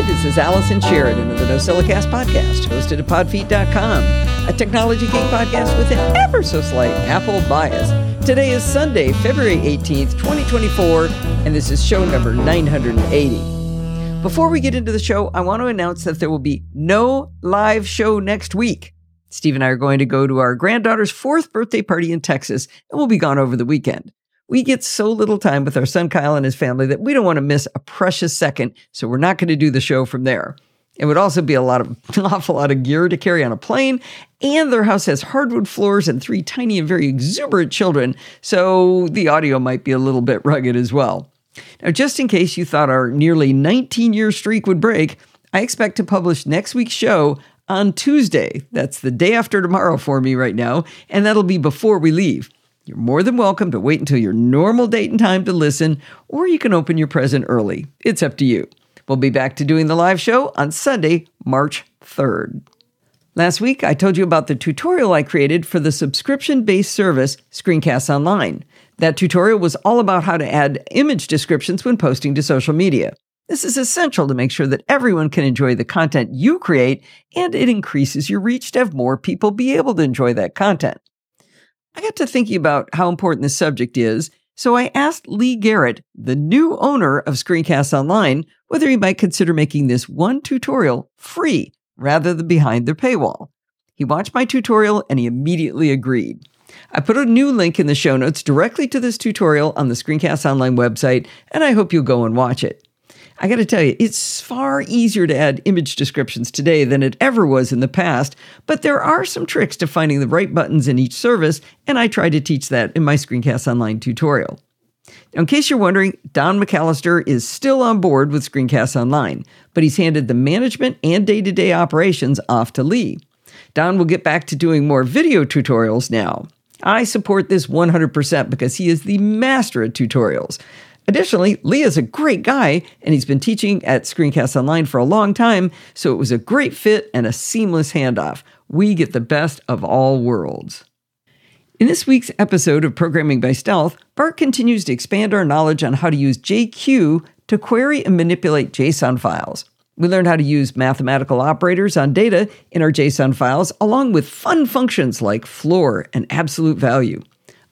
Hi, this is Allison Sheridan of the NosillaCast podcast, hosted at podfeet.com, a technology geek podcast with an ever so slight Apple bias. Today is Sunday, February 18th, 2024, and this is show number 980. Before we get into the show, I want to announce that there will be no live show next week. Steve and I are going to go to our granddaughter's fourth birthday party in Texas, and we'll be gone over the weekend. We get so little time with our son Kyle and his family that we don't want to miss a precious second, so we're not going to do the show from there. It would also be a lot of an awful lot of gear to carry on a plane, and their house has hardwood floors and three tiny and very exuberant children, so the audio might be a little bit rugged as well. Now, just in case you thought our nearly 19 year streak would break, I expect to publish next week's show on Tuesday. That's the day after tomorrow for me right now, and that'll be before we leave. You're more than welcome to wait until your normal date and time to listen, or you can open your present early. It's up to you. We'll be back to doing the live show on Sunday, March 3rd. Last week, I told you about the tutorial I created for the subscription based service Screencasts Online. That tutorial was all about how to add image descriptions when posting to social media. This is essential to make sure that everyone can enjoy the content you create, and it increases your reach to have more people be able to enjoy that content. I got to thinking about how important this subject is, so I asked Lee Garrett, the new owner of Screencast Online, whether he might consider making this one tutorial free rather than behind their paywall. He watched my tutorial and he immediately agreed. I put a new link in the show notes directly to this tutorial on the Screencast Online website, and I hope you'll go and watch it. I got to tell you, it's far easier to add image descriptions today than it ever was in the past, but there are some tricks to finding the right buttons in each service, and I try to teach that in my Screencast Online tutorial. Now, in case you're wondering, Don McAllister is still on board with Screencast Online, but he's handed the management and day to day operations off to Lee. Don will get back to doing more video tutorials now. I support this 100% because he is the master at tutorials. Additionally, Lee is a great guy, and he's been teaching at Screencast Online for a long time, so it was a great fit and a seamless handoff. We get the best of all worlds. In this week's episode of Programming by Stealth, Bart continues to expand our knowledge on how to use JQ to query and manipulate JSON files. We learned how to use mathematical operators on data in our JSON files, along with fun functions like floor and absolute value.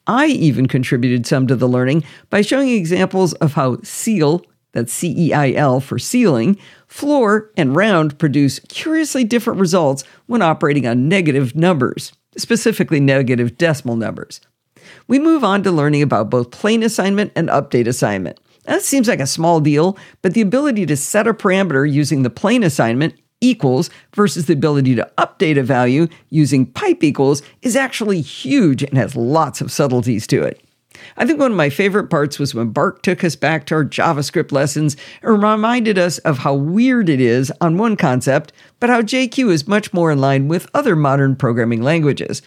I even contributed some to the learning by showing examples of how ceil, that's C E I L for ceiling, floor, and round produce curiously different results when operating on negative numbers, specifically negative decimal numbers. We move on to learning about both plain assignment and update assignment. That seems like a small deal, but the ability to set a parameter using the plain assignment equals versus the ability to update a value using pipe equals is actually huge and has lots of subtleties to it. I think one of my favorite parts was when Bart took us back to our JavaScript lessons and reminded us of how weird it is on one concept, but how JQ is much more in line with other modern programming languages.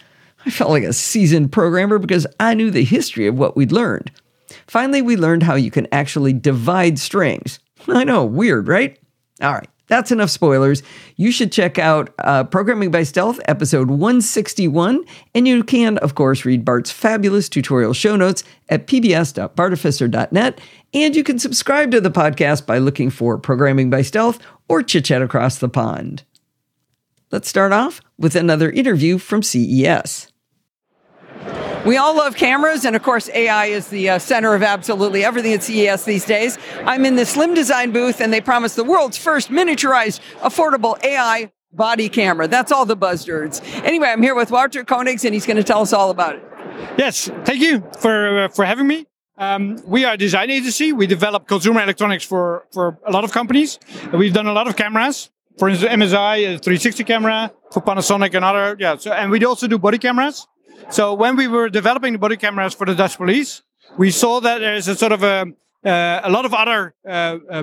I felt like a seasoned programmer because I knew the history of what we'd learned. Finally, we learned how you can actually divide strings. I know, weird, right? All right, that's enough spoilers. You should check out uh, Programming by Stealth, episode 161, and you can, of course, read Bart's fabulous tutorial show notes at pbs.bartificer.net, and you can subscribe to the podcast by looking for Programming by Stealth or Chit Chat Across the Pond. Let's start off with another interview from CES. We all love cameras, and of course, AI is the uh, center of absolutely everything at CES these days. I'm in the Slim Design booth, and they promise the world's first miniaturized, affordable AI body camera. That's all the buzzwords. Anyway, I'm here with Walter Koenigs, and he's going to tell us all about it. Yes, thank you for uh, for having me. Um, we are a design agency. We develop consumer electronics for for a lot of companies. We've done a lot of cameras. For instance, MSI, a 360 camera for Panasonic and other. Yeah. So, and we also do body cameras. So when we were developing the body cameras for the Dutch police, we saw that there's a sort of a, uh, a lot of other uh, uh,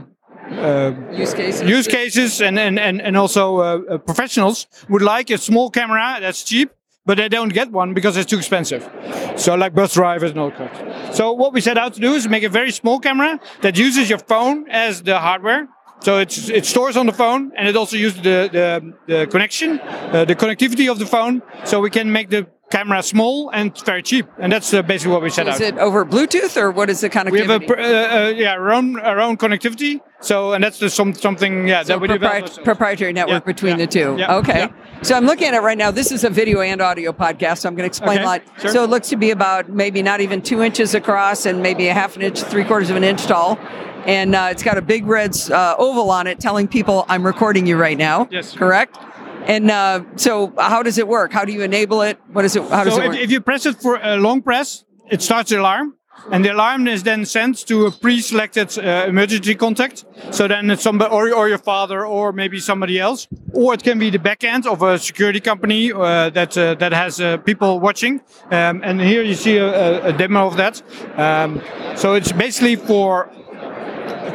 uh use cases, use cases and, and, and, and also uh, uh, professionals would like a small camera that's cheap, but they don't get one because it's too expensive. So like bus drivers and all that. So what we set out to do is make a very small camera that uses your phone as the hardware. So it's, it stores on the phone and it also uses the, the, the connection, uh, the connectivity of the phone. So we can make the camera small and very cheap, and that's uh, basically what we set Is out. it over Bluetooth or what is the connectivity? we have a pr- uh, uh, yeah our own our own connectivity. So and that's the some something yeah So that we propri- proprietary network Yeah, between yeah, the two. yeah, okay. So I'm looking at it right now. This is a video and audio podcast. So I'm going to explain Okay, a lot. sure. So it looks to be about maybe not even two inches across and maybe a half an inch, three quarters of an inch tall. And uh, it's got a big red uh, oval on it telling people I'm recording you right now. Yes. Correct? And uh, so how does it work? How do you enable it? What is it? How does So it if, work? if you press it for a long press, it starts the alarm. And the alarm is then sent to a pre-selected uh, emergency contact. So then it's somebody, or, or your father, or maybe somebody else, or it can be the back end of a security company uh, that uh, that has uh, people watching. Um, and here you see a, a, a demo of that. Um, so it's basically for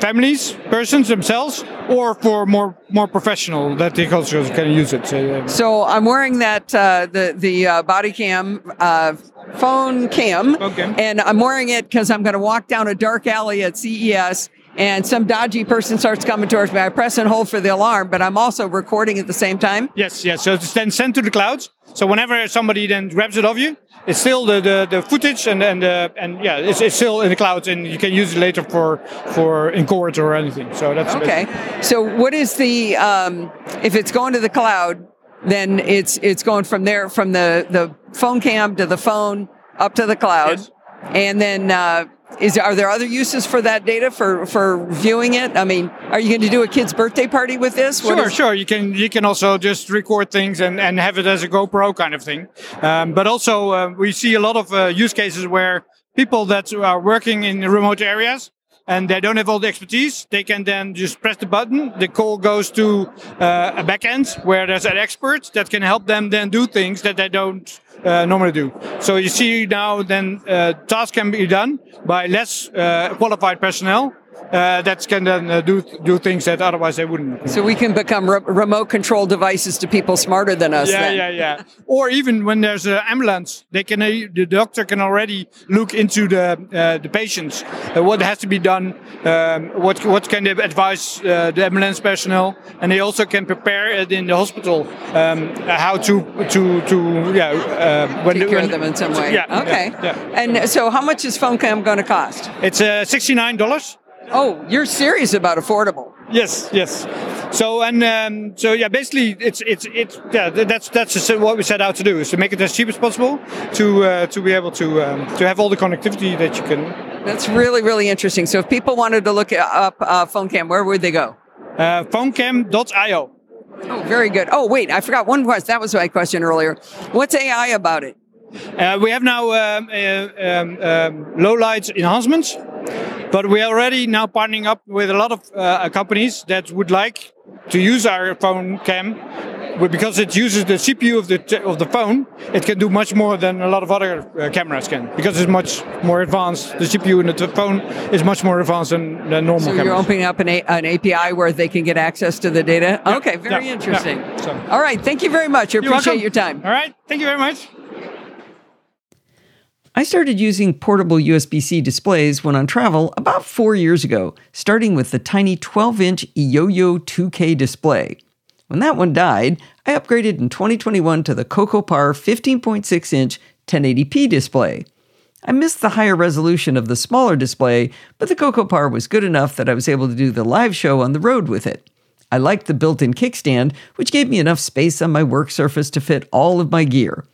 families, persons themselves, or for more more professional that they also can use it. So, um, So I'm wearing that uh, the the uh, body cam uh, phone cam, Okay. and I'm wearing it because I'm going to walk down a dark alley at CES. And some dodgy person starts coming towards me. I press and hold for the alarm, but I'm also recording at the same time. Yes, yes. So it's then sent to the clouds. So whenever somebody then grabs it of you, it's still the, the, the footage and and uh, and yeah, it's, it's still in the clouds, and you can use it later for for in court or anything. So that's Okay. So what is the um, if it's going to the cloud, then it's it's going from there from the the phone cam to the phone up to the cloud, Yes. and then. Uh, is are there other uses for that data for for viewing it? I mean, are you going to do a kid's birthday party with this? What Sure, is- sure. You can you can also just record things and, and have it as a GoPro kind of thing. Um, but also uh, we see a lot of uh, use cases where people that are working in remote areas and they don't have all the expertise, they can then just press the button. The call goes to uh, a backend where there's an expert that can help them then do things that they don't uh, normally do. So you see now then uh, tasks can be done by less uh, qualified personnel uh, that can then uh, do do things that otherwise they wouldn't. So we can become re- remote control devices to people smarter than us. Yeah, then. yeah, yeah. Or even when there's an ambulance, they can uh, the doctor can already look into the uh, the patients, uh, what has to be done, um, what what can they advise uh, the ambulance personnel, and they also can prepare it in the hospital um, uh, how to to to yeah uh, when Take care when- of them in some way. Yeah. Okay. Yeah. yeah. And so, how much is phone cam going to cost? It's uh, sixty nine dollars. Oh, you're serious about affordable. Yes, yes. So and um, so yeah, basically it's it's it's yeah that's that's what we set out to do is to make it as cheap as possible to uh, to be able to um, to have all the connectivity that you can. That's really, really interesting. So, if people wanted to look up uh, phone cam, where would they go? Uh, phonecam.io. Oh, very good. Oh, wait, I forgot one question. That was my question earlier. What's AI about it? Uh, we have now um, uh, um, um, low light enhancements, but we are already now partnering up with a lot of uh, companies that would like to use our phone cam. Because it uses the CPU of the of the phone, it can do much more than a lot of other uh, cameras can. Because it's much more advanced. The CPU in the phone is much more advanced than, than normal So, cameras. you're opening up an, a- an API where they can get access to the data? Okay, very yeah, interesting. yeah. So- All right, thank you very much. I appreciate your time. All right, thank you very much. I started using portable USB C displays when on travel about four years ago, starting with the tiny 12 inch Yoyo 2K display. When that one died, I upgraded in 2021 to the Coco Par 15.6 inch 1080p display. I missed the higher resolution of the smaller display, but the Coco Par was good enough that I was able to do the live show on the road with it. I liked the built in kickstand, which gave me enough space on my work surface to fit all of my gear.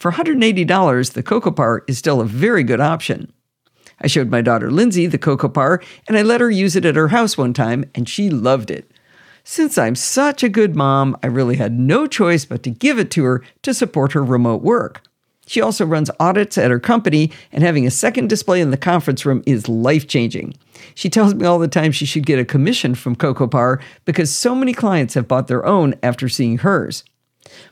For $180, the Coco Par is still a very good option. I showed my daughter Lindsay the Coco Par, and I let her use it at her house one time, and she loved it. Since I'm such a good mom, I really had no choice but to give it to her to support her remote work. She also runs audits at her company, and having a second display in the conference room is life changing. She tells me all the time she should get a commission from Coco Par because so many clients have bought their own after seeing hers.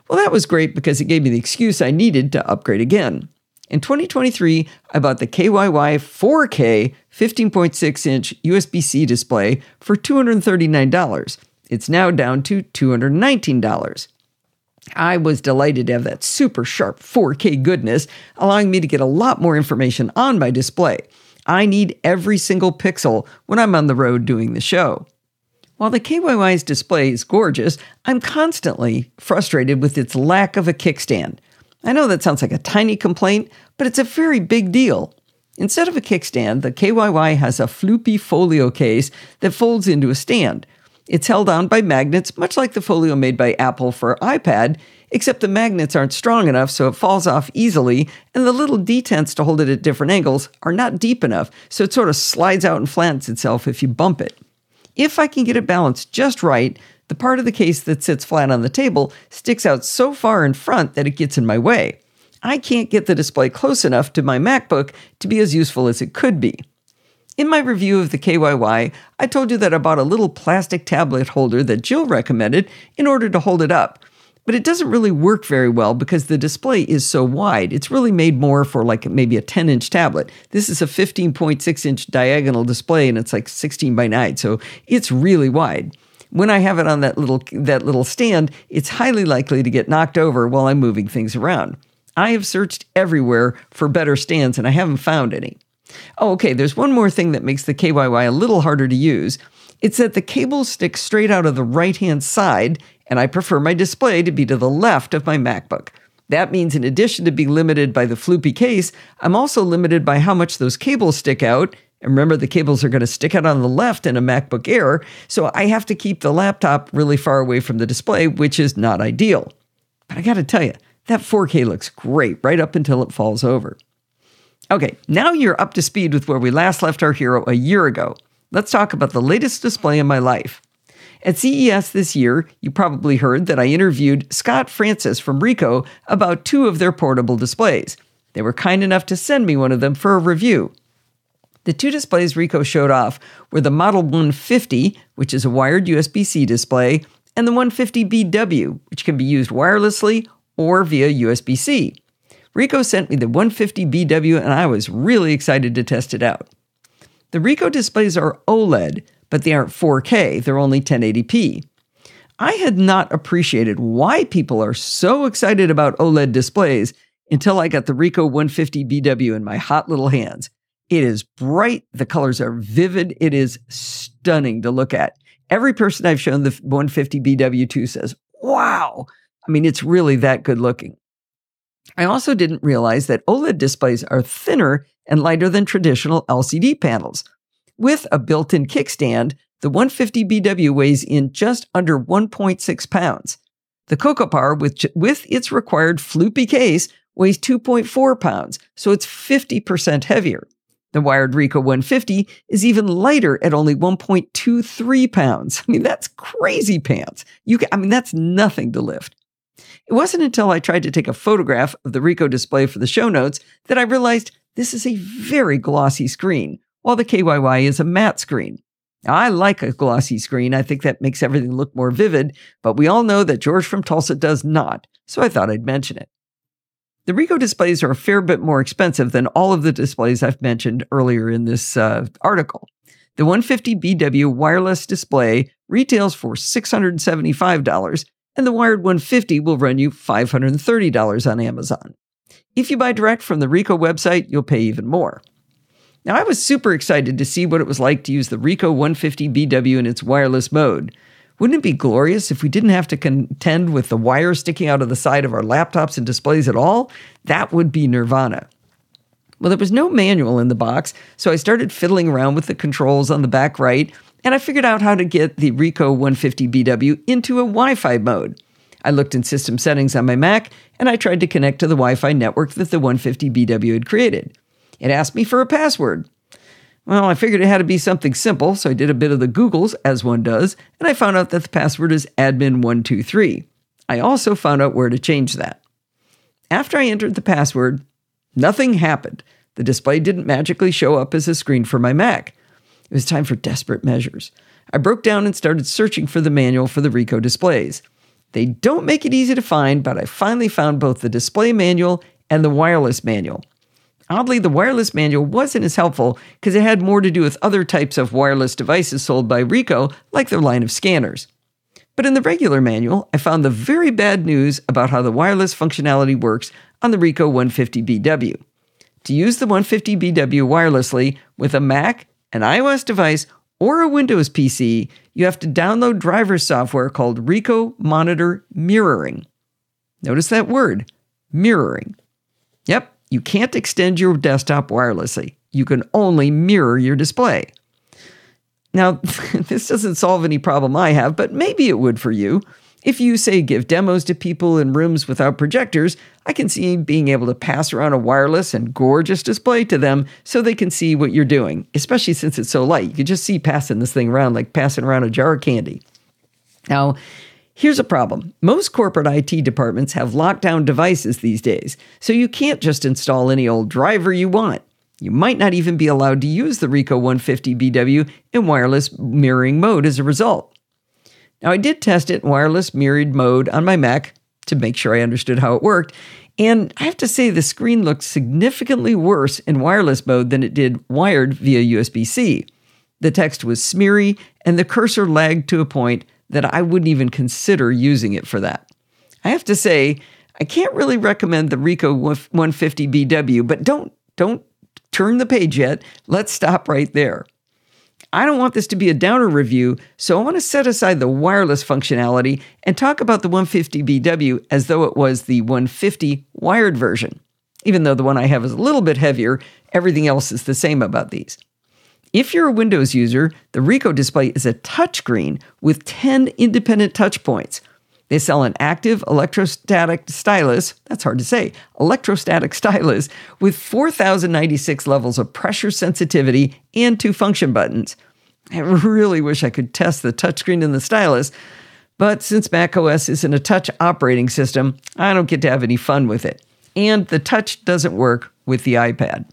Well, that was great because it gave me the excuse I needed to upgrade again. In 2023, I bought the KYY 4K 15.6 inch USB C display for $239. It's now down to $219. I was delighted to have that super sharp 4K goodness, allowing me to get a lot more information on my display. I need every single pixel when I'm on the road doing the show. While the KYY's display is gorgeous, I'm constantly frustrated with its lack of a kickstand. I know that sounds like a tiny complaint, but it's a very big deal. Instead of a kickstand, the KYY has a floopy folio case that folds into a stand. It's held on by magnets, much like the folio made by Apple for iPad, except the magnets aren't strong enough so it falls off easily, and the little detents to hold it at different angles are not deep enough, so it sort of slides out and flattens itself if you bump it. If I can get it balanced just right, the part of the case that sits flat on the table sticks out so far in front that it gets in my way. I can't get the display close enough to my MacBook to be as useful as it could be. In my review of the KYY, I told you that I bought a little plastic tablet holder that Jill recommended in order to hold it up. But it doesn't really work very well because the display is so wide. It's really made more for like maybe a 10 inch tablet. This is a 15.6 inch diagonal display and it's like 16 by 9, so it's really wide. When I have it on that little that little stand, it's highly likely to get knocked over while I'm moving things around. I have searched everywhere for better stands and I haven't found any. Oh, okay, there's one more thing that makes the KYY a little harder to use. It's that the cables stick straight out of the right hand side, and I prefer my display to be to the left of my MacBook. That means, in addition to being limited by the floopy case, I'm also limited by how much those cables stick out. And remember, the cables are going to stick out on the left in a MacBook Air, so I have to keep the laptop really far away from the display, which is not ideal. But I got to tell you, that 4K looks great right up until it falls over. Okay, now you're up to speed with where we last left our hero a year ago. Let's talk about the latest display in my life. At CES this year, you probably heard that I interviewed Scott Francis from Ricoh about two of their portable displays. They were kind enough to send me one of them for a review. The two displays Ricoh showed off were the Model 150, which is a wired USB C display, and the 150BW, which can be used wirelessly or via USB C. Ricoh sent me the 150BW and I was really excited to test it out. The Ricoh displays are OLED, but they aren't 4K, they're only 1080p. I had not appreciated why people are so excited about OLED displays until I got the Ricoh 150BW in my hot little hands. It is bright, the colors are vivid, it is stunning to look at. Every person I've shown the 150BW to says, wow. I mean, it's really that good looking. I also didn't realize that OLED displays are thinner and lighter than traditional LCD panels. With a built in kickstand, the 150BW weighs in just under 1.6 pounds. The Coco Par, with, with its required floopy case, weighs 2.4 pounds, so it's 50% heavier. The wired Ricoh 150 is even lighter at only 1.23 pounds. I mean, that's crazy pants. You can, I mean, that's nothing to lift. It wasn't until I tried to take a photograph of the Ricoh display for the show notes that I realized this is a very glossy screen, while the KYY is a matte screen. I like a glossy screen. I think that makes everything look more vivid, but we all know that George from Tulsa does not, so I thought I'd mention it. The Ricoh displays are a fair bit more expensive than all of the displays I've mentioned earlier in this uh, article. The 150BW wireless display retails for $675, and the wired 150 will run you $530 on Amazon. If you buy direct from the Ricoh website, you'll pay even more. Now, I was super excited to see what it was like to use the Ricoh 150BW in its wireless mode. Wouldn't it be glorious if we didn't have to contend with the wire sticking out of the side of our laptops and displays at all? That would be nirvana. Well, there was no manual in the box, so I started fiddling around with the controls on the back right and I figured out how to get the Ricoh 150BW into a Wi Fi mode. I looked in system settings on my Mac and I tried to connect to the Wi Fi network that the 150BW had created. It asked me for a password. Well, I figured it had to be something simple, so I did a bit of the Googles, as one does, and I found out that the password is admin123. I also found out where to change that. After I entered the password, nothing happened. The display didn't magically show up as a screen for my Mac. It was time for desperate measures. I broke down and started searching for the manual for the Ricoh displays. They don't make it easy to find, but I finally found both the display manual and the wireless manual. Oddly, the wireless manual wasn't as helpful because it had more to do with other types of wireless devices sold by Ricoh, like their line of scanners. But in the regular manual, I found the very bad news about how the wireless functionality works on the Ricoh 150BW. To use the 150BW wirelessly with a Mac, an iOS device, or a Windows PC, you have to download driver software called Ricoh Monitor Mirroring. Notice that word, mirroring. Yep, you can't extend your desktop wirelessly. You can only mirror your display. Now, this doesn't solve any problem I have, but maybe it would for you. If you, say, give demos to people in rooms without projectors, I can see being able to pass around a wireless and gorgeous display to them so they can see what you're doing, especially since it's so light. You can just see passing this thing around like passing around a jar of candy. Now, here's a problem most corporate IT departments have lockdown devices these days, so you can't just install any old driver you want. You might not even be allowed to use the Ricoh 150BW in wireless mirroring mode as a result. Now, I did test it in wireless mirrored mode on my Mac to make sure I understood how it worked, and I have to say the screen looked significantly worse in wireless mode than it did wired via USB C. The text was smeary, and the cursor lagged to a point that I wouldn't even consider using it for that. I have to say, I can't really recommend the Ricoh 150BW, but don't don't turn the page yet. Let's stop right there. I don't want this to be a downer review, so I want to set aside the wireless functionality and talk about the 150BW as though it was the 150 wired version. Even though the one I have is a little bit heavier, everything else is the same about these. If you're a Windows user, the Ricoh display is a touchscreen with 10 independent touch points. They sell an active electrostatic stylus, that's hard to say, electrostatic stylus with 4,096 levels of pressure sensitivity and two function buttons. I really wish I could test the touchscreen in the stylus, but since macOS isn't a touch operating system, I don't get to have any fun with it. And the touch doesn't work with the iPad.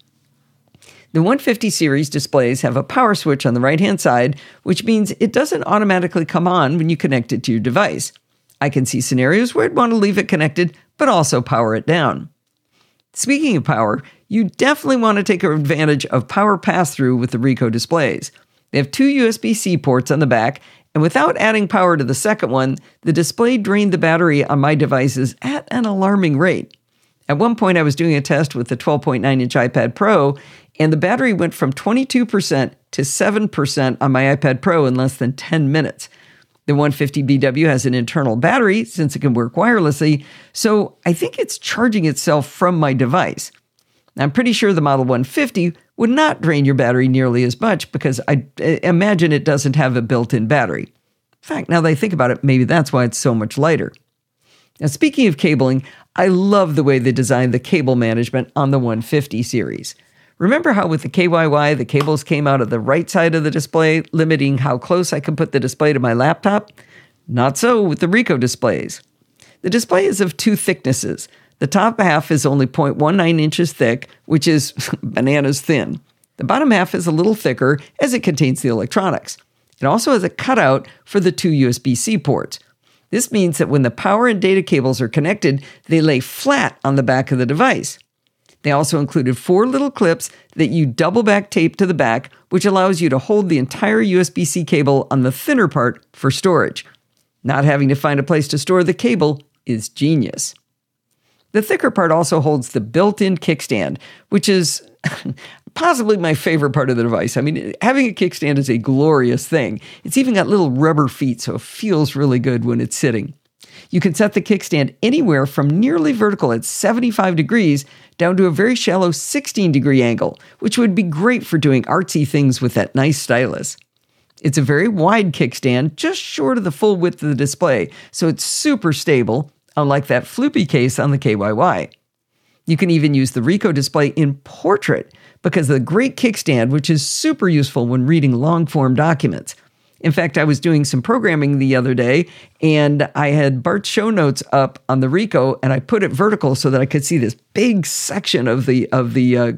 The 150 series displays have a power switch on the right hand side, which means it doesn't automatically come on when you connect it to your device. I can see scenarios where I'd want to leave it connected, but also power it down. Speaking of power, you definitely want to take advantage of power pass through with the Ricoh displays. They have two USB C ports on the back, and without adding power to the second one, the display drained the battery on my devices at an alarming rate. At one point, I was doing a test with the 12.9 inch iPad Pro, and the battery went from 22% to 7% on my iPad Pro in less than 10 minutes. The 150BW has an internal battery since it can work wirelessly, so I think it's charging itself from my device. I'm pretty sure the Model 150 would not drain your battery nearly as much because I imagine it doesn't have a built in battery. In fact, now that I think about it, maybe that's why it's so much lighter. Now, speaking of cabling, I love the way they designed the cable management on the 150 series. Remember how with the KYY, the cables came out of the right side of the display, limiting how close I could put the display to my laptop? Not so with the Ricoh displays. The display is of two thicknesses. The top half is only 0.19 inches thick, which is bananas thin. The bottom half is a little thicker as it contains the electronics. It also has a cutout for the two USB C ports. This means that when the power and data cables are connected, they lay flat on the back of the device. They also included four little clips that you double back tape to the back, which allows you to hold the entire USB C cable on the thinner part for storage. Not having to find a place to store the cable is genius. The thicker part also holds the built in kickstand, which is possibly my favorite part of the device. I mean, having a kickstand is a glorious thing. It's even got little rubber feet, so it feels really good when it's sitting. You can set the kickstand anywhere from nearly vertical at 75 degrees down to a very shallow 16 degree angle, which would be great for doing artsy things with that nice stylus. It's a very wide kickstand, just short of the full width of the display, so it's super stable, unlike that floopy case on the KYY. You can even use the Ricoh display in portrait because of the great kickstand, which is super useful when reading long form documents. In fact, I was doing some programming the other day and I had Bart's show notes up on the Ricoh and I put it vertical so that I could see this big section of the of the uh,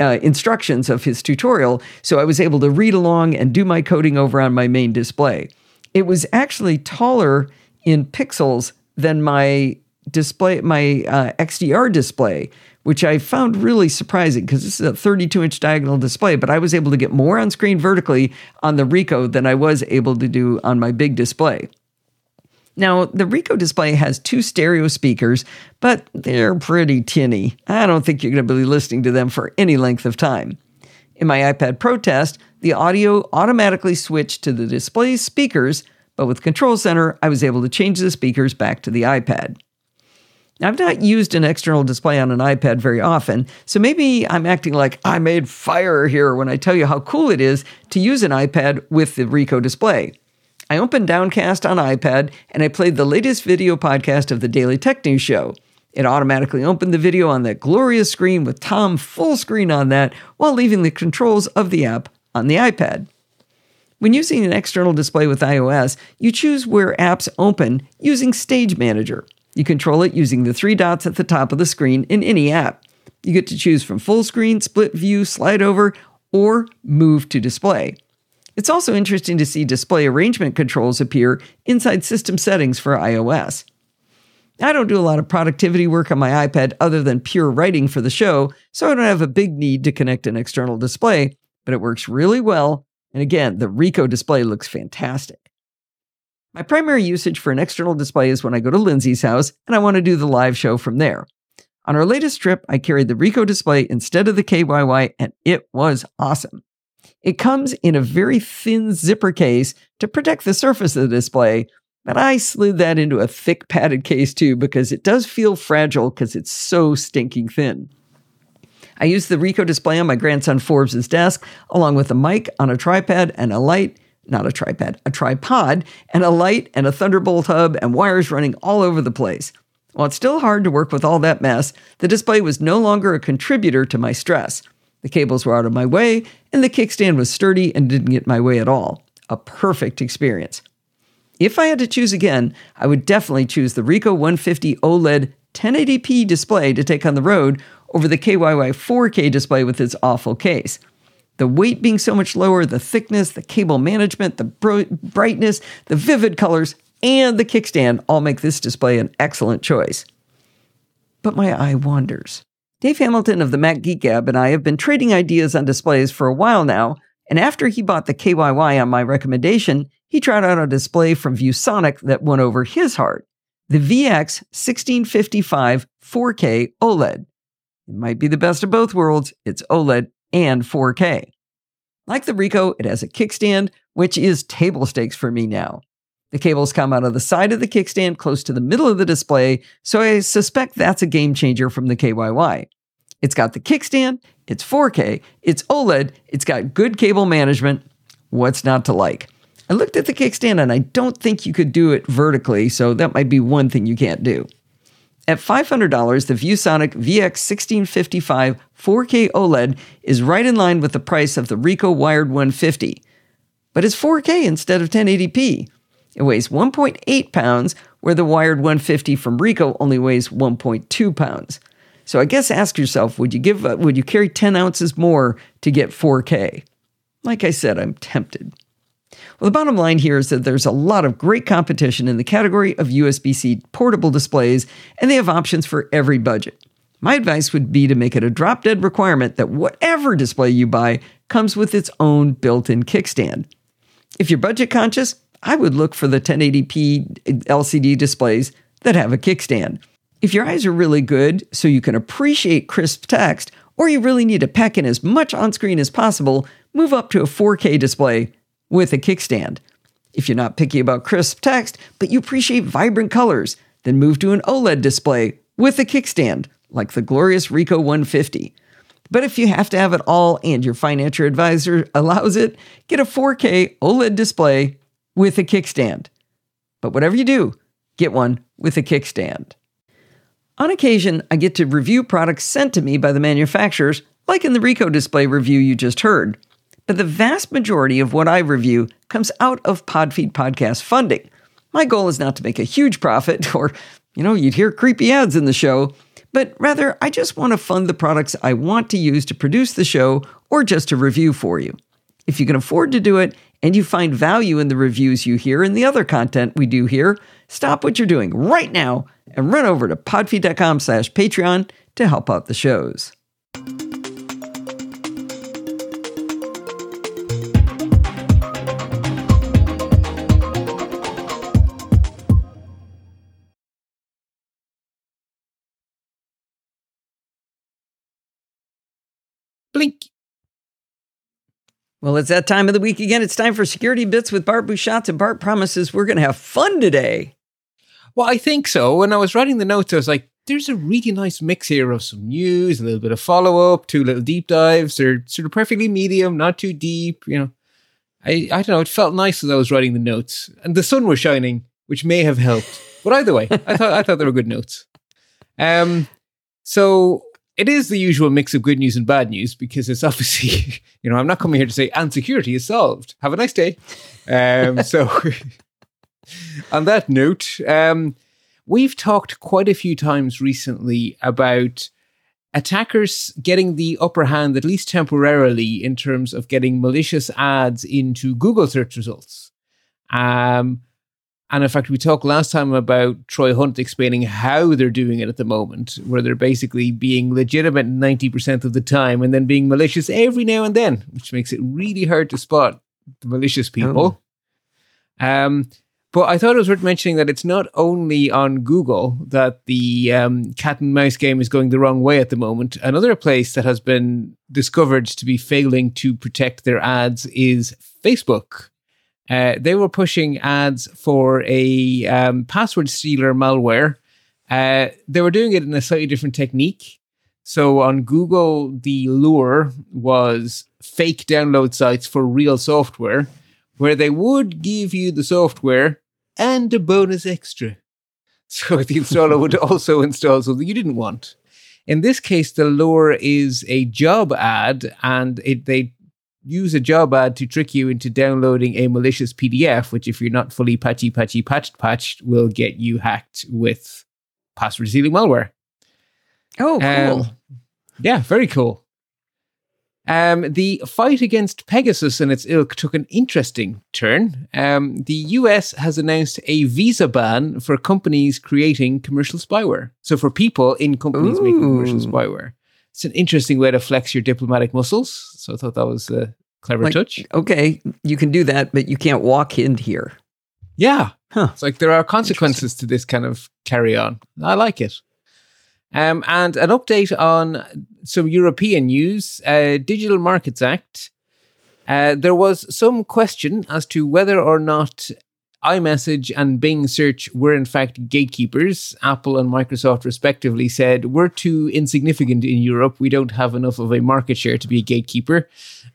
uh, instructions of his tutorial. So I was able to read along and do my coding over on my main display. It was actually taller in pixels than my display, my uh, XDR display, which I found really surprising because this is a 32 inch diagonal display, but I was able to get more on screen vertically on the Ricoh than I was able to do on my big display. Now, the Ricoh display has two stereo speakers, but they're pretty tinny. I don't think you're going to be listening to them for any length of time. In my iPad Pro test, the audio automatically switched to the display's speakers, but with Control Center, I was able to change the speakers back to the iPad. I've not used an external display on an iPad very often, so maybe I'm acting like I made fire here when I tell you how cool it is to use an iPad with the Ricoh display. I opened Downcast on iPad and I played the latest video podcast of the Daily Tech News Show. It automatically opened the video on that glorious screen with Tom full screen on that while leaving the controls of the app on the iPad. When using an external display with iOS, you choose where apps open using Stage Manager. You control it using the three dots at the top of the screen in any app. You get to choose from full screen, split view, slide over, or move to display. It's also interesting to see display arrangement controls appear inside system settings for iOS. I don't do a lot of productivity work on my iPad other than pure writing for the show, so I don't have a big need to connect an external display, but it works really well. And again, the Ricoh display looks fantastic. My primary usage for an external display is when I go to Lindsay's house and I want to do the live show from there. On our latest trip, I carried the Ricoh display instead of the KYY, and it was awesome. It comes in a very thin zipper case to protect the surface of the display, but I slid that into a thick padded case too because it does feel fragile because it's so stinking thin. I used the Ricoh display on my grandson Forbes' desk, along with a mic on a tripod and a light, not a tripod, a tripod, and a light and a Thunderbolt hub and wires running all over the place. While it's still hard to work with all that mess, the display was no longer a contributor to my stress. The cables were out of my way, and the kickstand was sturdy and didn't get my way at all. A perfect experience. If I had to choose again, I would definitely choose the Ricoh 150 OLED 1080p display to take on the road over the KYY 4K display with its awful case. The weight being so much lower, the thickness, the cable management, the brightness, the vivid colors, and the kickstand all make this display an excellent choice. But my eye wanders. Dave Hamilton of the Mac Geek Gab and I have been trading ideas on displays for a while now, and after he bought the KYY on my recommendation, he tried out a display from ViewSonic that won over his heart the VX 1655 4K OLED. It might be the best of both worlds, it's OLED and 4K. Like the Ricoh, it has a kickstand, which is table stakes for me now. The cables come out of the side of the kickstand close to the middle of the display, so I suspect that's a game changer from the KYY. It's got the kickstand, it's 4K, it's OLED, it's got good cable management. What's not to like? I looked at the kickstand and I don't think you could do it vertically, so that might be one thing you can't do. At $500, the ViewSonic VX1655 4K OLED is right in line with the price of the Ricoh Wired 150. But it's 4K instead of 1080p. It weighs 1.8 pounds, where the wired 150 from Ricoh only weighs 1.2 pounds. So I guess ask yourself, would you give uh, would you carry 10 ounces more to get 4K? Like I said, I'm tempted. Well, the bottom line here is that there's a lot of great competition in the category of USB C portable displays, and they have options for every budget. My advice would be to make it a drop dead requirement that whatever display you buy comes with its own built in kickstand. If you're budget conscious, I would look for the 1080p LCD displays that have a kickstand. If your eyes are really good, so you can appreciate crisp text, or you really need to pack in as much on screen as possible, move up to a 4K display with a kickstand. If you're not picky about crisp text, but you appreciate vibrant colors, then move to an OLED display with a kickstand, like the glorious Ricoh 150. But if you have to have it all and your financial advisor allows it, get a 4K OLED display with a kickstand. But whatever you do, get one with a kickstand. On occasion, I get to review products sent to me by the manufacturers, like in the Ricoh display review you just heard. But the vast majority of what I review comes out of Podfeet podcast funding. My goal is not to make a huge profit, or, you know, you'd hear creepy ads in the show, but rather, I just want to fund the products I want to use to produce the show or just to review for you. If you can afford to do it and you find value in the reviews you hear and the other content we do here, stop what you're doing right now and run over to podfeet.com slash Patreon to help out the shows. Well, it's that time of the week again. It's time for Security Bits with Bart Busschots, and Bart promises we're going to have fun today. Well, I think so. When I was writing the notes, I was like, there's a really nice mix here of some news, a little bit of follow up, two little deep dives. They're sort of perfectly medium, not too deep. You know, I I don't know. It felt nice as I was writing the notes, and the sun was shining, which may have helped. But either way, I thought I thought they were good notes. Um, so it is the usual mix of good news and bad news because it's obviously, you know, I'm not coming here to say and security is solved. Have a nice day. Um, so on that note, um, we've talked quite a few times recently about attackers getting the upper hand, at least temporarily, in terms of getting malicious ads into Google search results. Um, and in fact, we talked last time about Troy Hunt explaining how they're doing it at the moment, where they're basically being legitimate 90% of the time and then being malicious every now and then, which makes it really hard to spot the malicious people. Oh. Um, but I thought it was worth mentioning that it's not only on Google that the um, cat and mouse game is going the wrong way at the moment. Another place that has been discovered to be failing to protect their ads is Facebook. Uh, they were pushing ads for a um, password stealer malware. Uh, they were doing it in a slightly different technique. So on Google, the lure was fake download sites for real software, where they would give you the software and a bonus extra. So the installer would also install something you didn't want. In this case, the lure is a job ad, and it, they use a job ad to trick you into downloading a malicious PDF, which, if you're not fully patchy, patchy, patched, patched, will get you hacked with password stealing malware. Oh, cool. Um, yeah, very cool. Um, the fight against Pegasus and its ilk took an interesting turn. Um, the US has announced a visa ban for companies creating commercial spyware. So, for people in companies Ooh. making commercial spyware it's an interesting way to flex your diplomatic muscles. So I thought that was a clever like, touch. Okay, you can do that, but you can't walk in here. Yeah. Huh. It's like there are consequences to this kind of carry on. I like it. Um, and an update on some European news uh, Digital Markets Act. Uh, there was some question as to whether or not iMessage and Bing Search were in fact gatekeepers. Apple and Microsoft, respectively, said we're too insignificant in Europe. We don't have enough of a market share to be a gatekeeper.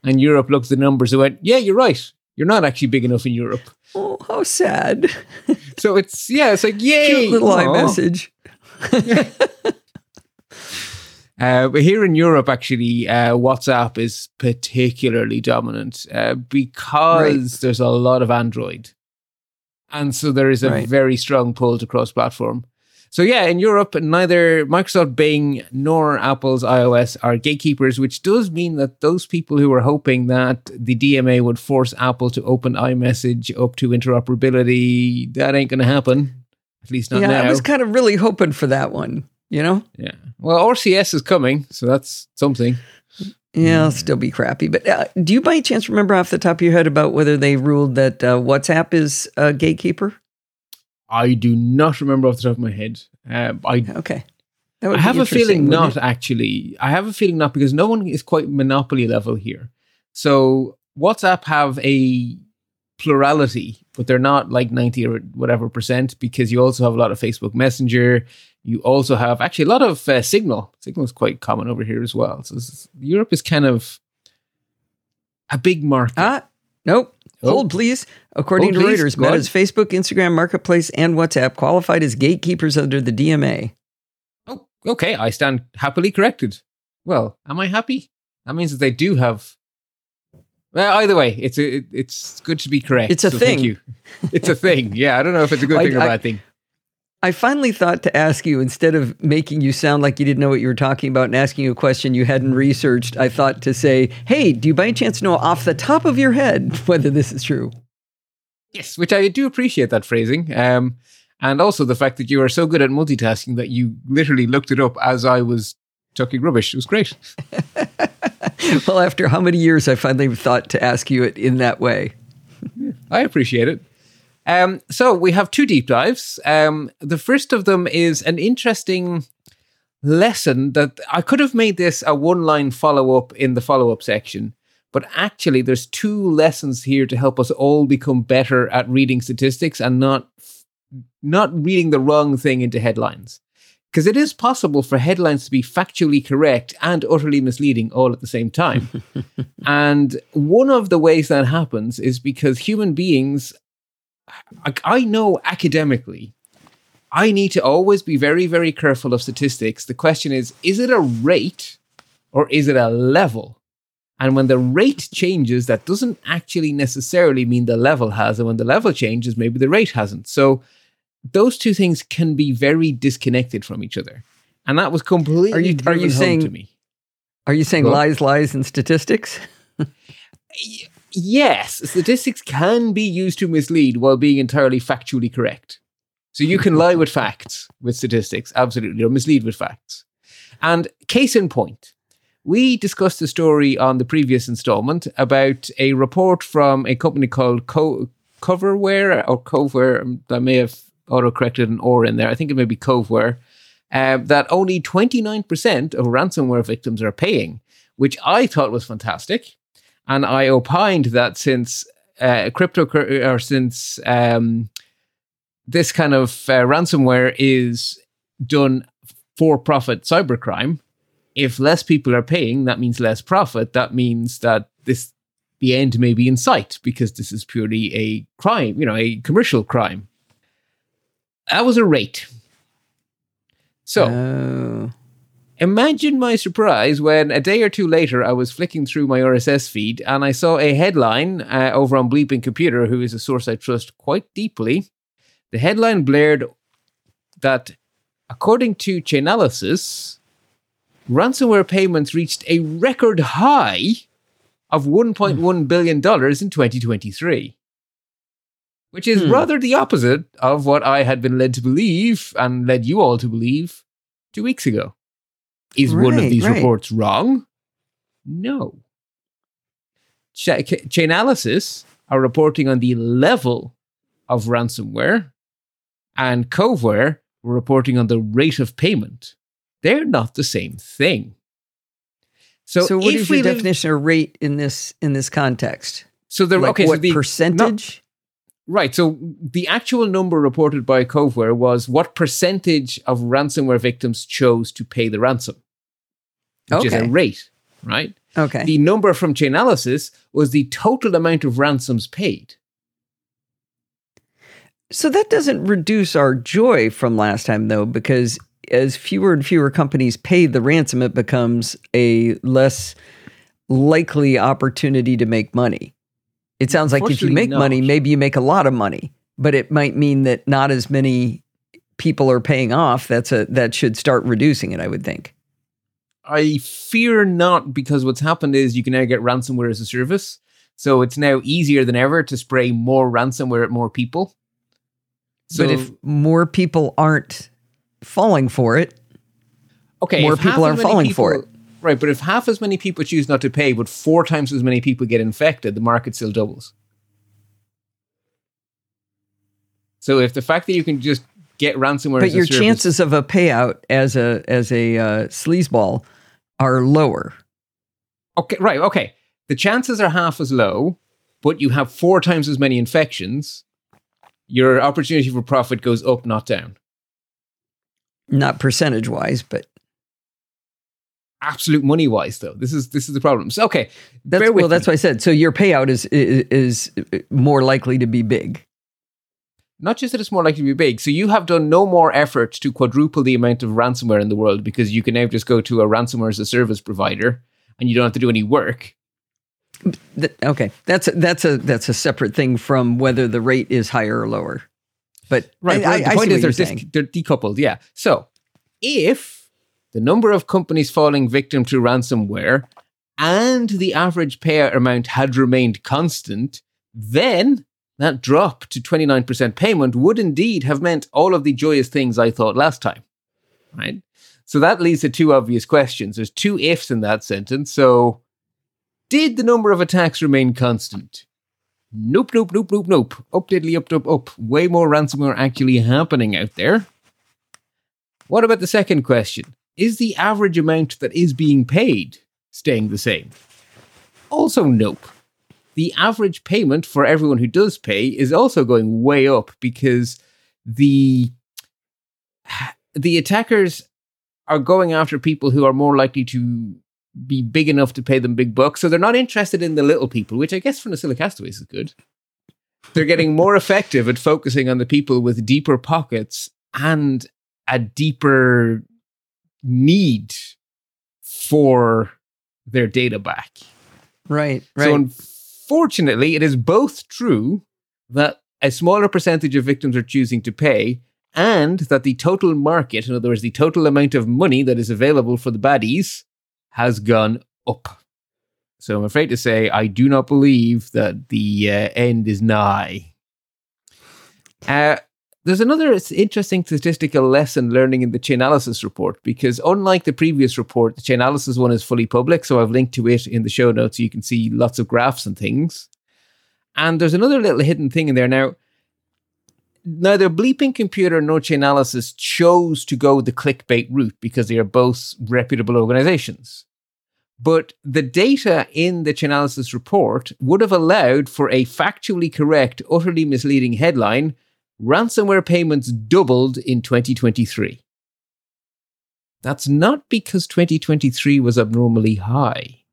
And Europe looked at the numbers and went, "Yeah, you're right. You're not actually big enough in Europe." Oh, how sad! so it's yeah, it's like yay, cute little iMessage. Uh, but here in Europe, actually, uh, WhatsApp is particularly dominant uh, because right. there's a lot of Android. And so there is a right. very strong pull to cross platform. So yeah, in Europe, neither Microsoft Bing nor Apple's iOS are gatekeepers, which does mean that those people who were hoping that the DMA would force Apple to open iMessage up to interoperability, that ain't going to happen. At least not yeah, now. I was kind of really hoping for that one, you know? Yeah. Well, RCS is coming, so that's something. Yeah, it'll still be crappy. But uh, do you by chance remember off the top of your head about whether they ruled that uh, WhatsApp is a gatekeeper? I do not remember off the top of my head. Uh, I okay. I have a feeling not actually. I have a feeling not because no one is quite monopoly level here. So WhatsApp have a plurality, but they're not like 90 or whatever percent because you also have a lot of Facebook Messenger, you also have actually a lot of uh, Signal. Signal is quite common over here as well. So is, Europe is kind of a big market. Ah, nope. Oh. Hold, please. According Hold, to please. Reuters, Meta's Facebook, Instagram, Marketplace, and WhatsApp qualified as gatekeepers under the DMA. Oh, okay. I stand happily corrected. Well, am I happy? That means that they do have. Well, either way, it's a, it's good to be correct. It's a so thing. Thank you. It's a thing. Yeah, I don't know if it's a good thing or bad thing. I finally thought to ask you instead of making you sound like you didn't know what you were talking about and asking you a question you hadn't researched, I thought to say, hey, do you by any chance know off the top of your head whether this is true? Yes, which I do appreciate that phrasing. Um, and also the fact that you are so good at multitasking that you literally looked it up as I was talking rubbish. It was great. well, after how many years, I finally thought to ask you it in that way. I appreciate it. Um, so we have two deep dives. Um, the first of them is an interesting lesson that I could have made this a one line follow up in the follow up section. But actually, there's two lessons here to help us all become better at reading statistics and not not reading the wrong thing into headlines. because it is possible for headlines to be factually correct and utterly misleading all at the same time. and one of the ways that happens is because human beings, I, I know academically, I need to always be very, very careful of statistics. The question is is it a rate or is it a level? And when the rate changes, that doesn't actually necessarily mean the level has. And when the level changes, maybe the rate hasn't. So those two things can be very disconnected from each other. And that was completely Are you- are you home saying- to me. Are you saying Well- lies, lies, and statistics? Yes, statistics can be used to mislead while being entirely factually correct. So you can lie with facts with statistics, absolutely, or mislead with facts. And case in point, we discussed a story on the previous installment about a report from a company called Co- Coverware or Coveware. I may have auto-corrected an or in there. I think it may be Coveware. Uh, that only 29% of ransomware victims are paying, which I thought was fantastic. And I opined that since uh, crypto or since um, this kind of uh, ransomware is done for profit cybercrime, if less people are paying, that means less profit. That means that this the end may be in sight because this is purely a crime, you know, a commercial crime. That was a rate. So Oh. Imagine my surprise when a day or two later I was flicking through my RSS feed and I saw a headline uh, over on Bleeping Computer, who is a source I trust quite deeply. The headline blared that, according to Chainalysis, ransomware payments reached a record high of $1.1 billion in 2023. Which is Hmm. rather the opposite of what I had been led to believe and led you all to believe two weeks ago. Is one of these right. reports wrong? No. Ch- Chainalysis are reporting on the level of ransomware, and Coveware were reporting on the rate of payment. They're not the same thing. So, So, what if is your live- definition of rate in this in this context? So the Like okay, what so the percentage? Right. So the actual number reported by Coveware was what percentage of ransomware victims chose to pay the ransom, which is a Okay. rate, right? okay. The number from Chainalysis was the total amount of ransoms paid. So that doesn't reduce our joy from last time, though, because as fewer and fewer companies pay the ransom, it becomes a less likely opportunity to make money. It sounds like if you make money, maybe you make a lot of money, but it might mean that not as many people are paying off. That's a that should start reducing it, I would think. I fear not because what's happened is you can now get ransomware as a service. So it's now easier than ever to spray more ransomware at more people. So but if more people aren't falling for it, okay, more people are falling for it. Right, but if half as many people choose not to pay, but four times as many people get infected, the market still doubles. So if the fact that you can just get ransomware, but as a your service- chances of a payout as a as a uh, sleazeball are lower. okay, right, okay, the chances are half as low, but you have four times as many infections. Your opportunity for profit goes up, not down. Not percentage wise, but Absolute money wise, though, this is this is the problem. So okay, that's well. That's me. why I said. So your payout is is, is more likely to be big. Not just that it's more likely to be big. So you have done no more effort to quadruple the amount of ransomware in the world because you can now just go to a ransomware as a service provider and you don't have to do any work. Okay, that's a, that's a that's a separate thing from whether the rate is higher or lower. But Right. I, I, the point is they're, dis- they're decoupled. Yeah. So if the number of companies falling victim to ransomware and the average payout amount had remained constant, then that drop to 29% payment would indeed have meant all of the joyous things I thought last time. Right? So that leads to two obvious questions. There's two ifs in that sentence. So did the number of attacks remain constant? Nope, nope, nope, nope, nope. Up diddly up, up, up. Way more ransomware actually happening out there. What about the second question? Is the average amount that is being paid staying the same? Also, nope. The average payment for everyone who does pay is also going way up because the the attackers are going after people who are more likely to be big enough to pay them big bucks. So they're not interested in the little people, which I guess from the Castaways is good. They're getting more effective at focusing on the people with deeper pockets and a deeper need for their data back. Right, right. So unfortunately, it is both true that a smaller percentage of victims are choosing to pay and that the total market, in other words, the total amount of money that is available for the baddies, has gone up. So I'm afraid to say I do not believe that the uh, end is nigh. Uh, there's another interesting statistical lesson learning in the Chainalysis report because unlike the previous report, the Chainalysis one is fully public. So I've linked to it in the show notes so you can see lots of graphs and things. And there's another little hidden thing in there. Now, neither Bleeping Computer nor Chainalysis chose to go the clickbait route because they are both reputable organizations. But the data in the Chainalysis report would have allowed for a factually correct, utterly misleading headline ransomware payments doubled in 2023. That's not because 2023 was abnormally high,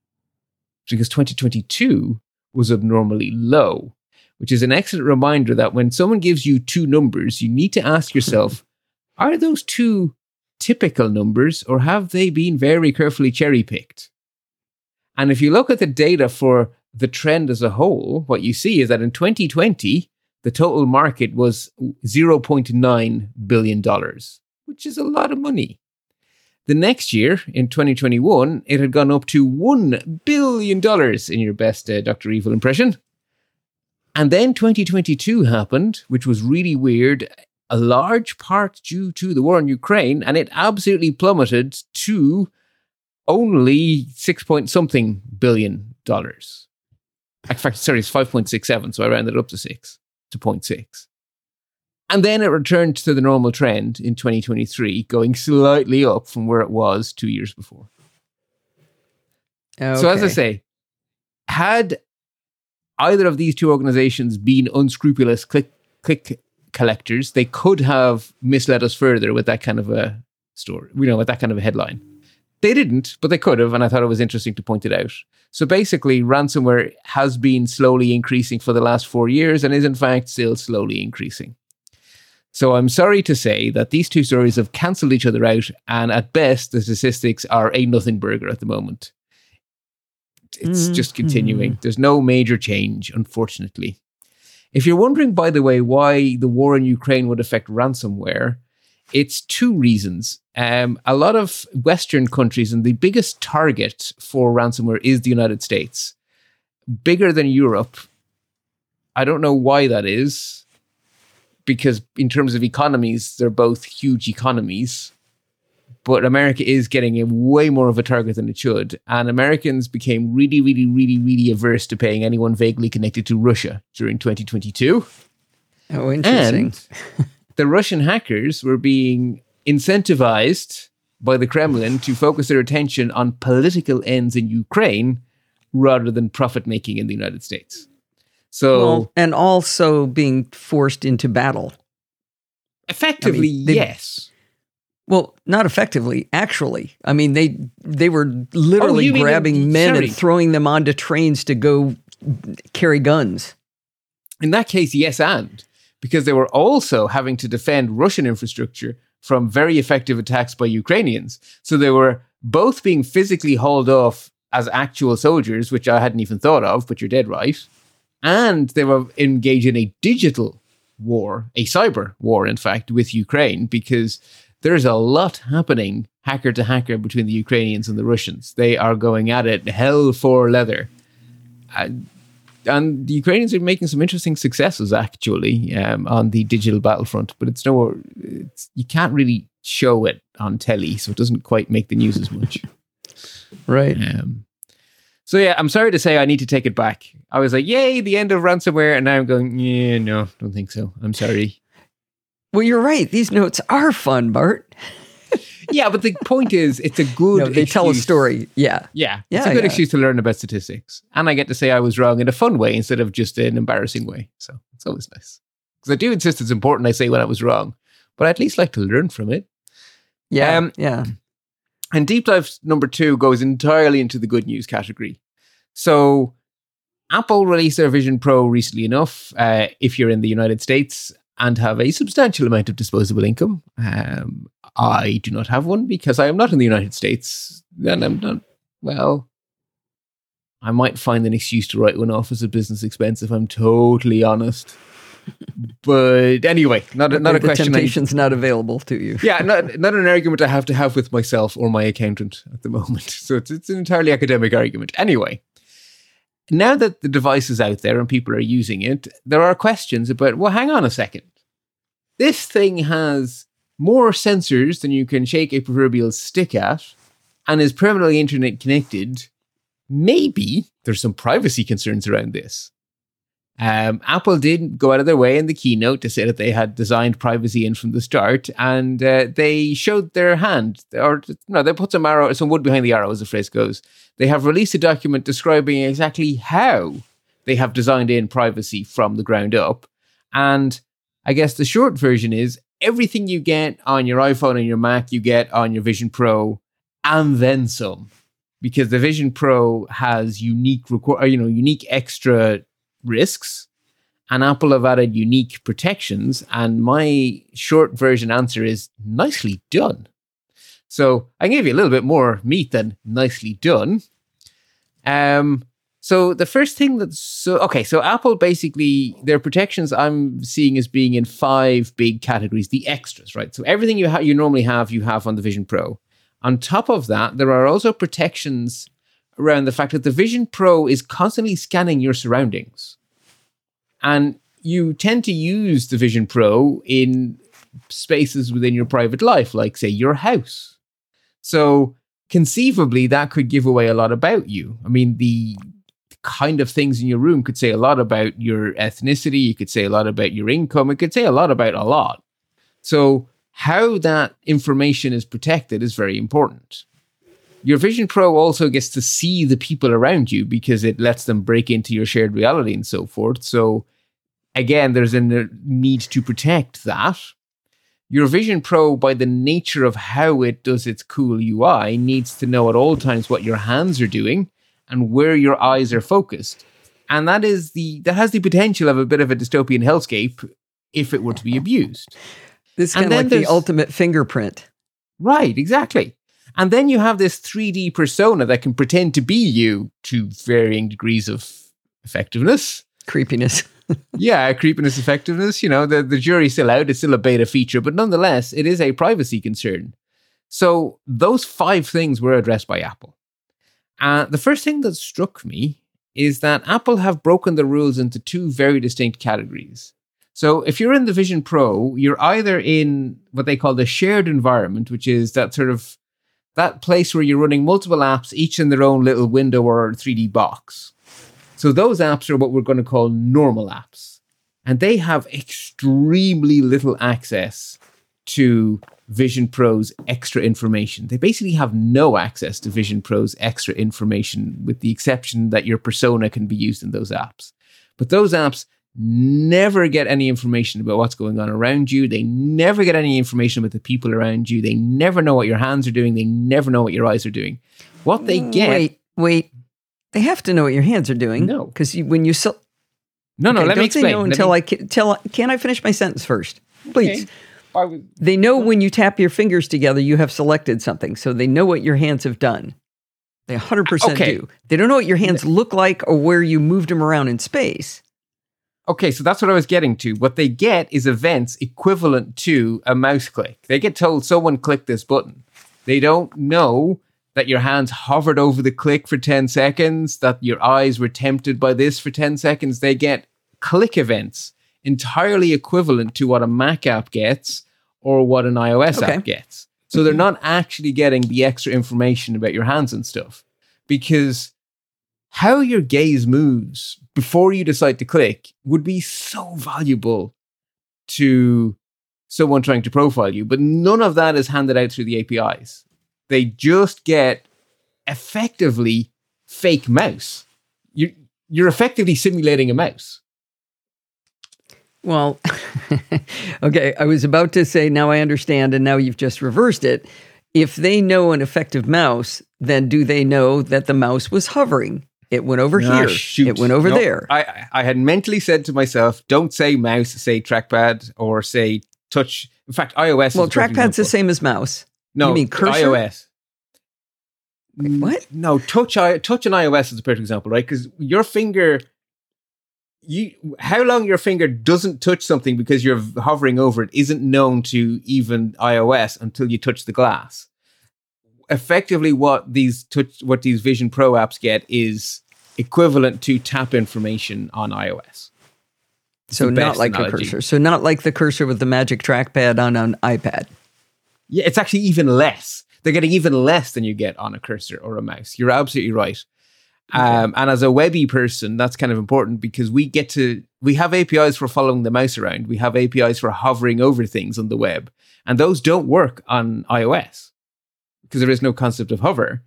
because 2022 was abnormally low, which is an excellent reminder that when someone gives you two numbers, you need to ask yourself are those two typical numbers or have they been very carefully cherry picked? And if you look at the data for the trend as a whole, what you see is that in 2020, the total market was $0.9 billion, which is a lot of money. The next year, in 2021, it had gone up to $1 billion in your best uh, Dr. Evil impression. And then 2022 happened, which was really weird, a large part due to the war in Ukraine, and it absolutely plummeted to only six point something billion dollars. In fact, sorry, it's 5.67, so I rounded it up to six to 0.6. And then it returned to the normal trend in 2023, going slightly up from where it was two years before. Okay. So, as I say, had either of these two organizations been unscrupulous click, click collectors, they could have misled us further with that kind of a story, you know, with that kind of a headline. They didn't, but they could have, and I thought it was interesting to point it out. So basically, ransomware has been slowly increasing for the last four years and is in fact still slowly increasing. So I'm sorry to say that these two stories have cancelled each other out, and at best, the statistics are a nothing burger at the moment. It's mm-hmm. just continuing. There's no major change, unfortunately. If you're wondering, by the way, why the war in Ukraine would affect ransomware, it's two reasons. Um, a lot of Western countries, and the biggest target for ransomware is the United States, bigger than Europe. I don't know why that is, because in terms of economies, they're both huge economies. But America is getting a way more of a target than it should. And Americans became really, really, really, really averse to paying anyone vaguely connected to Russia during 2022. Oh, interesting. And the Russian hackers were being incentivized by the Kremlin to focus their attention on political ends in Ukraine rather than profit making in the United States. So, well, and also being forced into battle. Effectively, I mean, they, yes. Well, not effectively, actually. I mean, they they were literally oh, grabbing men sorry. and throwing them onto trains to go carry guns. In that case, yes, and because they were also having to defend Russian infrastructure from very effective attacks by Ukrainians. So they were both being physically hauled off as actual soldiers, which I hadn't even thought of, but you're dead right. And they were engaged in a digital war, a cyber war, in fact, with Ukraine, because there's a lot happening hacker to hacker between the Ukrainians and the Russians. They are going at it hell for leather. And the Ukrainians are making some interesting successes actually um, on the digital battlefront, but it's no, it's, you can't really show it on telly, so it doesn't quite make the news as much. right. Um, so yeah, I'm sorry to say I need to take it back. I was like, "Yay, the end of ransomware," and now I'm going, "Yeah, no, don't think so. I'm sorry." Well, you're right. These notes are fun, Bart yeah, but the point is, it's a good. No, they excuse. tell a story. Yeah, yeah, yeah. It's a good yeah. excuse to learn about statistics, and I get to say I was wrong in a fun way instead of just an embarrassing way. So it's always nice because I do insist it's important I say when I was wrong, but I at least like to learn from it. Yeah, Um, yeah. And deep dive number two goes entirely into the good news category. So, Apple released their Vision Pro recently enough. Uh, if you're in the United States and have a substantial amount of disposable income, um, I do not have one because I am not in the United States. And I'm not, well, I might find an excuse to write one off as a business expense if I'm totally honest. but anyway, not a, not a the question. I- temptation's not available to you. yeah, not not an argument I have to have with myself or my accountant at the moment. So it's it's an entirely academic argument. Anyway, now that the device is out there and people are using it, there are questions about. Well, hang on a second. This thing has more sensors than you can shake a proverbial stick at, and is permanently internet connected. Maybe there's some privacy concerns around this. Um, Apple did go out of their way in the keynote to say that they had designed privacy in from the start, and uh, they showed their hand, or no, they put some arrow, some wood behind the arrow, as the phrase goes. They have released a document describing exactly how they have designed in privacy from the ground up, and I guess the short version is everything you get on your iPhone and your Mac, you get on your Vision Pro, and then some, because the Vision Pro has unique, requ- or, you know, unique extra risks and Apple have added unique protections. And my short version answer is nicely done. So I gave you a little bit more meat than nicely done. Um, so the first thing that's so okay, so Apple basically their protections I'm seeing as being in five big categories, the extras, right? So everything you ha- you normally have, you have on the Vision Pro. On top of that, there are also protections around the fact that the Vision Pro is constantly scanning your surroundings. And you tend to use the Vision Pro in spaces within your private life, like, say, your house. So, conceivably, that could give away a lot about you. I mean, the kind of things in your room could say a lot about your ethnicity, you could say a lot about your income, it could say a lot about a lot. So, how that information is protected is very important. Your Vision Pro also gets to see the people around you because it lets them break into your shared reality and so forth. So, again, there's a need to protect that. Your Vision Pro, by the nature of how it does its cool UI, needs to know at all times what your hands are doing and where your eyes are focused. And that is the that has the potential of a bit of a dystopian hellscape if it were to be abused. This is kind of like the ultimate fingerprint. Right, exactly. And then you have this 3D persona that can pretend to be you to varying degrees of effectiveness. Creepiness. yeah, creepiness, effectiveness. You know, the, the jury's still out. It's still a beta feature, but nonetheless, it is a privacy concern. So those five things were addressed by Apple. Uh, the first thing that struck me is that Apple have broken the rules into two very distinct categories. So if you're in the Vision Pro, you're either in what they call the shared environment, which is that sort of that place where you're running multiple apps, each in their own little window or 3D box. So those apps are what we're going to call normal apps. And they have extremely little access to Vision Pro's extra information. They basically have no access to Vision Pro's extra information, with the exception that your persona can be used in those apps. But those apps never get any information about what's going on around you. They never get any information about the people around you. They never know what your hands are doing. They never know what your eyes are doing. What they mm, get. Wait, wait. They have to know what your hands are doing. No. because when you sell. no, no, Okay, let don't me say explain. no Let until me- I can. Tell. Can I finish my sentence first, please? Okay. I was- They know when you tap your fingers together, you have selected something, so they know what your hands have done. They 100% Okay. do. They don't know what your hands look like or where you moved them around in space. Okay, so that's what I was getting to. What they get is events equivalent to a mouse click. They get told someone clicked this button. They don't know that your hands hovered over the click for 10 seconds, that your eyes were tempted by this for 10 seconds. They get click events entirely equivalent to what a Mac app gets or what an iOS Okay. app gets. So they're not actually getting the extra information about your hands and stuff because how your gaze moves before you decide to click would be so valuable to someone trying to profile you, but none of that is handed out through the APIs. They just get effectively fake mouse. You're, you're effectively simulating a mouse. Well, okay, I was about to say now I understand, and now you've just reversed it. If they know an effective mouse, then do they know that the mouse was hovering? It went over Ah, here. shoot. It went over No, there. I, I had mentally said to myself, don't say mouse, say trackpad or say touch. In fact, iOS. well, is trackpad's the same as mouse. No, You mean cursor? iOS. Wait, what? No, touch touch on iOS is a perfect example, right? Because your finger, you how long your finger doesn't touch something because you're hovering over it isn't known to even iOS until you touch the glass. Effectively, what these touch what these Vision Pro apps get is equivalent to tap information on iOS. So not like analogy. a cursor. So not like the cursor with the magic trackpad on an iPad. Yeah, it's actually even less. They're getting even less than you get on a cursor or a mouse. You're absolutely right. Um, and as a webby person, that's kind of important because we get to we have APIs for following the mouse around. We have APIs for hovering over things on the web, and those don't work on iOS because there is no concept of hover.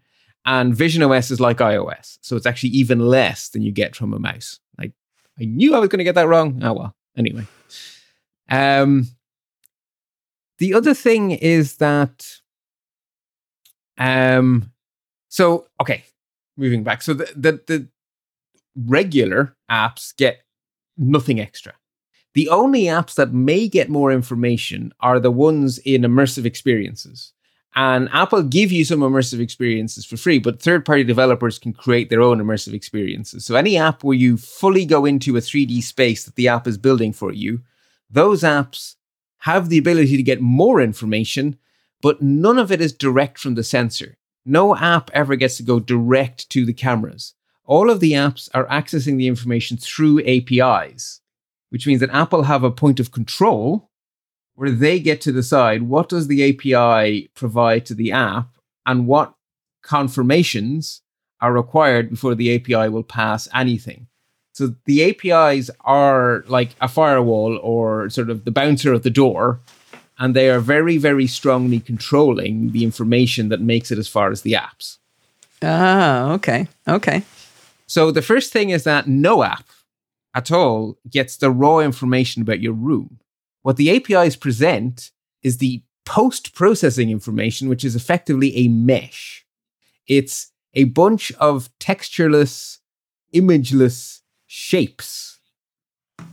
And Vision OS is like iOS, so it's actually even less than you get from a mouse. Like I knew I was going to get that wrong. Oh well. Anyway, um, the other thing is that, um, so okay, moving back. So the the, the regular apps get nothing extra. The only apps that may get more information are the ones in immersive experiences. And Apple give you some immersive experiences for free, but third party developers can create their own immersive experiences. So any app where you fully go into a 3D space that the app is building for you, those apps have the ability to get more information, but none of it is direct from the sensor. No app ever gets to go direct to the cameras. All of the apps are accessing the information through APIs, which means that Apple have a point of control where they get to decide what does the API provide to the app and what confirmations are required before the API will pass anything. So the APIs are like a firewall or sort of the bouncer at the door, and they are very, very strongly controlling the information that makes it as far as the apps. Ah, okay. Okay. So the first thing is that no app at all gets the raw information about your room. What the APIs present is the post processing information, which is effectively a mesh. It's a bunch of textureless, imageless shapes.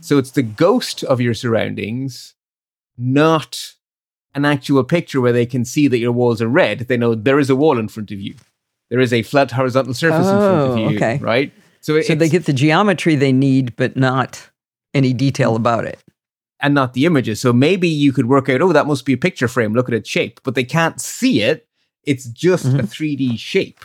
So it's the ghost of your surroundings, not an actual picture where they can see that your walls are red. They know there is a wall in front of you. There is a flat horizontal surface in front of Oh, you. okay. Right? So, So they get the geometry they need, but not any detail about it. and not the images. So maybe you could work out, oh, that must be a picture frame. Look at its shape, but they can't see it. It's just a mm-hmm. 3D shape.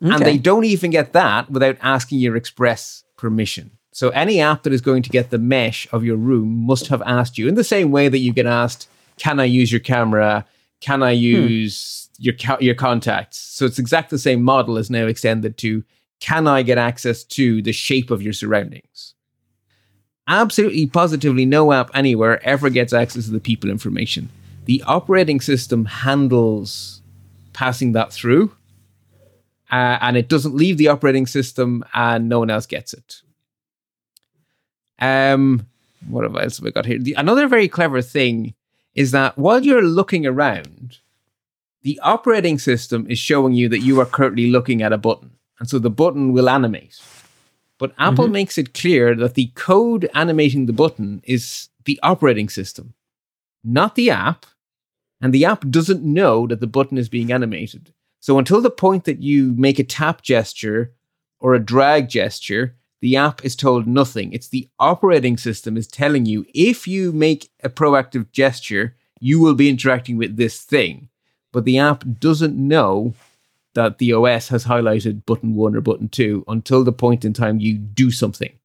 And they don't even get that without asking your express permission. So any app that is going to get the mesh of your room must have asked you in the same way that you get asked, can I use your camera? Can I use your co- your contacts? So it's exactly the same model is now extended to can I get access to the shape of your surroundings? absolutely positively no app anywhere ever gets access to the people information. The operating system handles passing that through, uh, and it doesn't leave the operating system, and no one else gets it. Um, what else have I got here? The, another very clever thing is that while you're looking around, the operating system is showing you that you are currently looking at a button, and so the button will animate. But Apple makes it clear that the code animating the button is the operating system, not the app. And the app doesn't know that the button is being animated. So until the point that you make a tap gesture or a drag gesture, the app is told nothing. It's the operating system is telling you if you make a proactive gesture, you will be interacting with this thing. But the app doesn't know that the OS has highlighted button one or button two until the point in time you do something.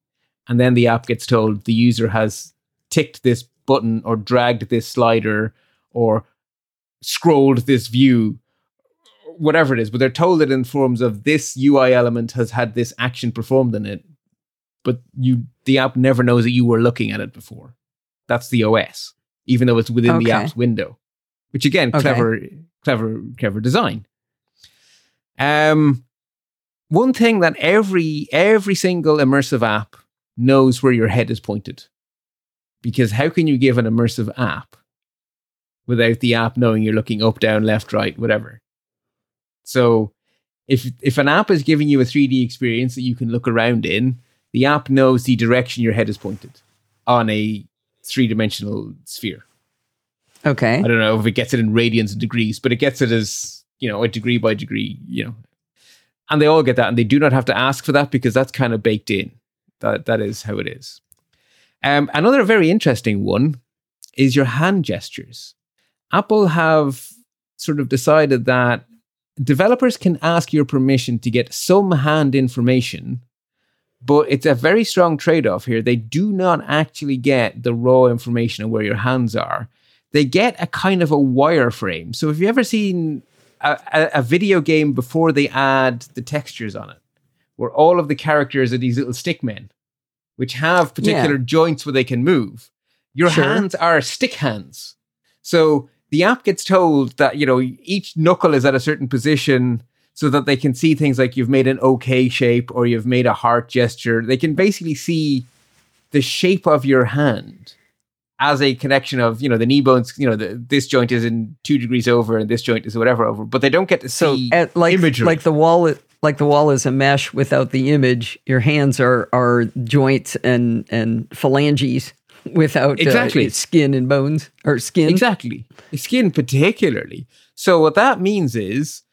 And then the app gets told the user has ticked this button or dragged this slider or scrolled this view, whatever it is. But they're told it in forms of this UI element has had this action performed in it. But you the app never knows that you were looking at it before. That's the OS, even though it's within the app's window. Which again, Okay. clever, clever, clever design. Um, one thing that every every single immersive app knows where your head is pointed. because how can you give an immersive app without the app knowing you're looking up, down, left, right, whatever? So if if an app is giving you a 3D experience that you can look around in, the app knows the direction your head is pointed on a three dimensional sphere. Okay. I don't know if it gets it in radians and degrees, but it gets it as, you know, a degree by degree, you know. And they all get that and they do not have to ask for that because that's kind of baked in. That that is how it is. Um, another very interesting one is your hand gestures. Apple have sort of decided that developers can ask your permission to get some hand information, but it's a very strong trade off here. They do not actually get the raw information of where your hands are. They get a kind of a wireframe. So, have you ever seen a, a, video game before they add the textures on it, where all of the characters are these little stick men, which have particular Yeah. joints where they can move? Your Sure. hands are stick hands. So the app gets told that you know each knuckle is at a certain position so that they can see things like you've made an OK shape or you've made a heart gesture. They can basically see the shape of your hand as a connection of you know the knee bones. You know the, this joint is in two degrees over and this joint is whatever over, but they don't get to So see at, like imagery. like the wall like the wall is a mesh without the image. Your hands are are joints and and phalanges without uh, Exactly. skin and bones or skin. Exactly. Skin, particularly. So, what that means is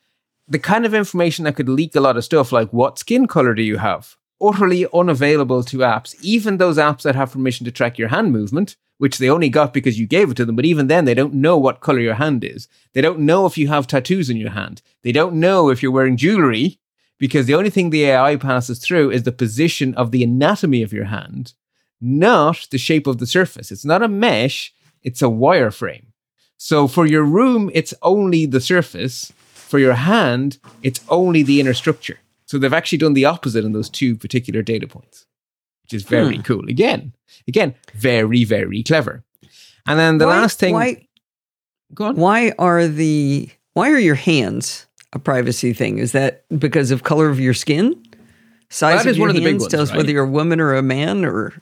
the kind of information that could leak a lot of stuff, like what skin color do you have? Utterly unavailable to apps, even those apps that have permission to track your hand movement, which they only got because you gave it to them. But even then, they don't know what color your hand is. They don't know if you have tattoos in your hand. They don't know if you're wearing jewelry because the only thing the AI passes through is the position of the anatomy of your hand, not the shape of the surface. It's not a mesh, it's a wireframe. So for your room, it's only the surface. For your hand, it's only the inner structure. So they've actually done the opposite on those two particular data points, which is very Hmm. cool. Again, again, very, very clever. And then the Why- last thing, Why go on. why are the why are your hands a privacy thing? Is that because of color of your skin? Size that of is your one of the big hands ones, tells right? whether you're a woman or a man or